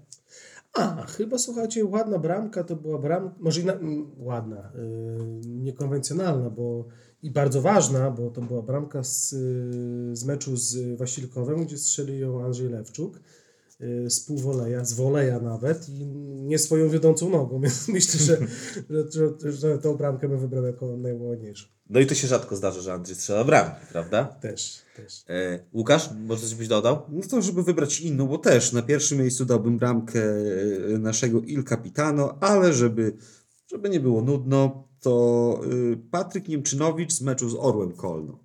A, chyba słuchajcie, ładna bramka to była bramka, może inna, ładna, yy, niekonwencjonalna, bo i bardzo ważna, bo to była bramka z, z meczu z Wasilkowem, gdzie strzelił ją Andrzej Lewczuk yy, z półwoleja, z woleja nawet i nie swoją wiodącą nogą, więc myślę, że, że, że, że tą bramkę bym wybrał jako najładniejszą. No i to się rzadko zdarza, że Andrzej strzela bramki, prawda? Też, też. E, Łukasz, może coś byś dodał? No to, żeby wybrać inną, bo też na pierwszym miejscu dałbym bramkę e, naszego Il Capitano, ale żeby, żeby nie było nudno, to y, Patryk Niemczynowicz z meczu z Orłem Kolno.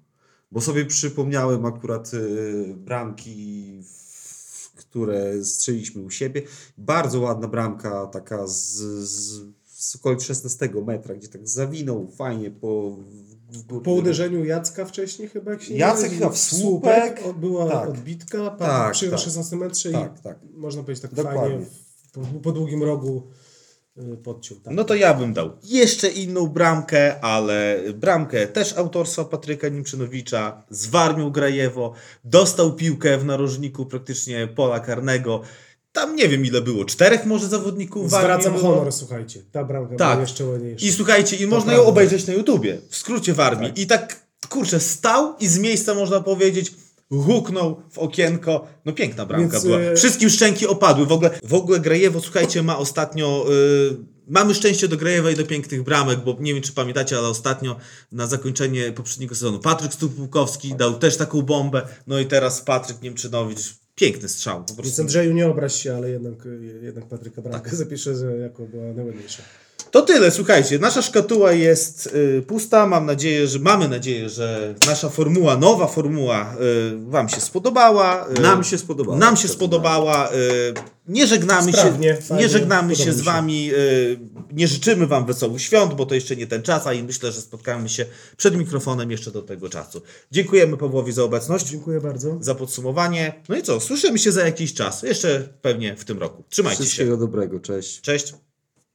Bo sobie przypomniałem akurat y, bramki, które strzeliliśmy u siebie. Bardzo ładna bramka, taka z, z, z okolic 16 metra, gdzie tak zawinął fajnie po... Po uderzeniu Jacka wcześniej chyba, jak się Jacek chyba w słupek. była Tak. odbitka, Tak, na tak. 16 metrze Tak, i tak. można powiedzieć tak Dokładnie. fajnie po, po długim rogu podciął. Tak. No to ja bym dał jeszcze inną bramkę, ale bramkę też autorstwa Patryka Nimczynowicza z Warmią Grajewo. Dostał piłkę w narożniku praktycznie pola karnego. Tam nie wiem ile było, czterech może zawodników Warmii Zwracam było? honor, słuchajcie. Ta bramka Tak. była jeszcze ładniejsza. I słuchajcie, i można ją prawda. obejrzeć na YouTubie, w skrócie w armii. I tak, kurczę, stał i z miejsca można powiedzieć, huknął w okienko. No piękna bramka Więc, była. e, Wszystkim szczęki opadły. W ogóle, w ogóle Grajewo, słuchajcie, ma ostatnio... y, Mamy szczęście do Grajewa i do pięknych bramek, bo nie wiem, czy pamiętacie, ale ostatnio na zakończenie poprzedniego sezonu Patryk Stupukowski dał też taką bombę, no i teraz Patryk Niemczynowicz, piękny strzał. Po Więc prostu. Andrzeju nie obraź się, ale jednak, jednak Patryka Tak. bramkę zapiszę, że jako była najładniejsza. To tyle, słuchajcie. Nasza szkatuła jest y, pusta. Mam nadzieję, że mamy nadzieję, że nasza formuła, nowa formuła y, Wam się spodobała. Y, Nam się spodobała. Nam się spodobała. Y, nie żegnamy Sprawnie, się, fajnie, nie żegnamy się z. Wami. Y, nie życzymy Wam wesołych świąt, bo to jeszcze nie ten czas, a i myślę, że spotkamy się przed mikrofonem jeszcze do tego czasu. Dziękujemy Pawłowi za obecność, Dziękuję bardzo. za podsumowanie. No i co? Słyszymy się za jakiś czas. Jeszcze pewnie w tym roku. Trzymajcie się. Wszystkiego dobrego, cześć. Cześć.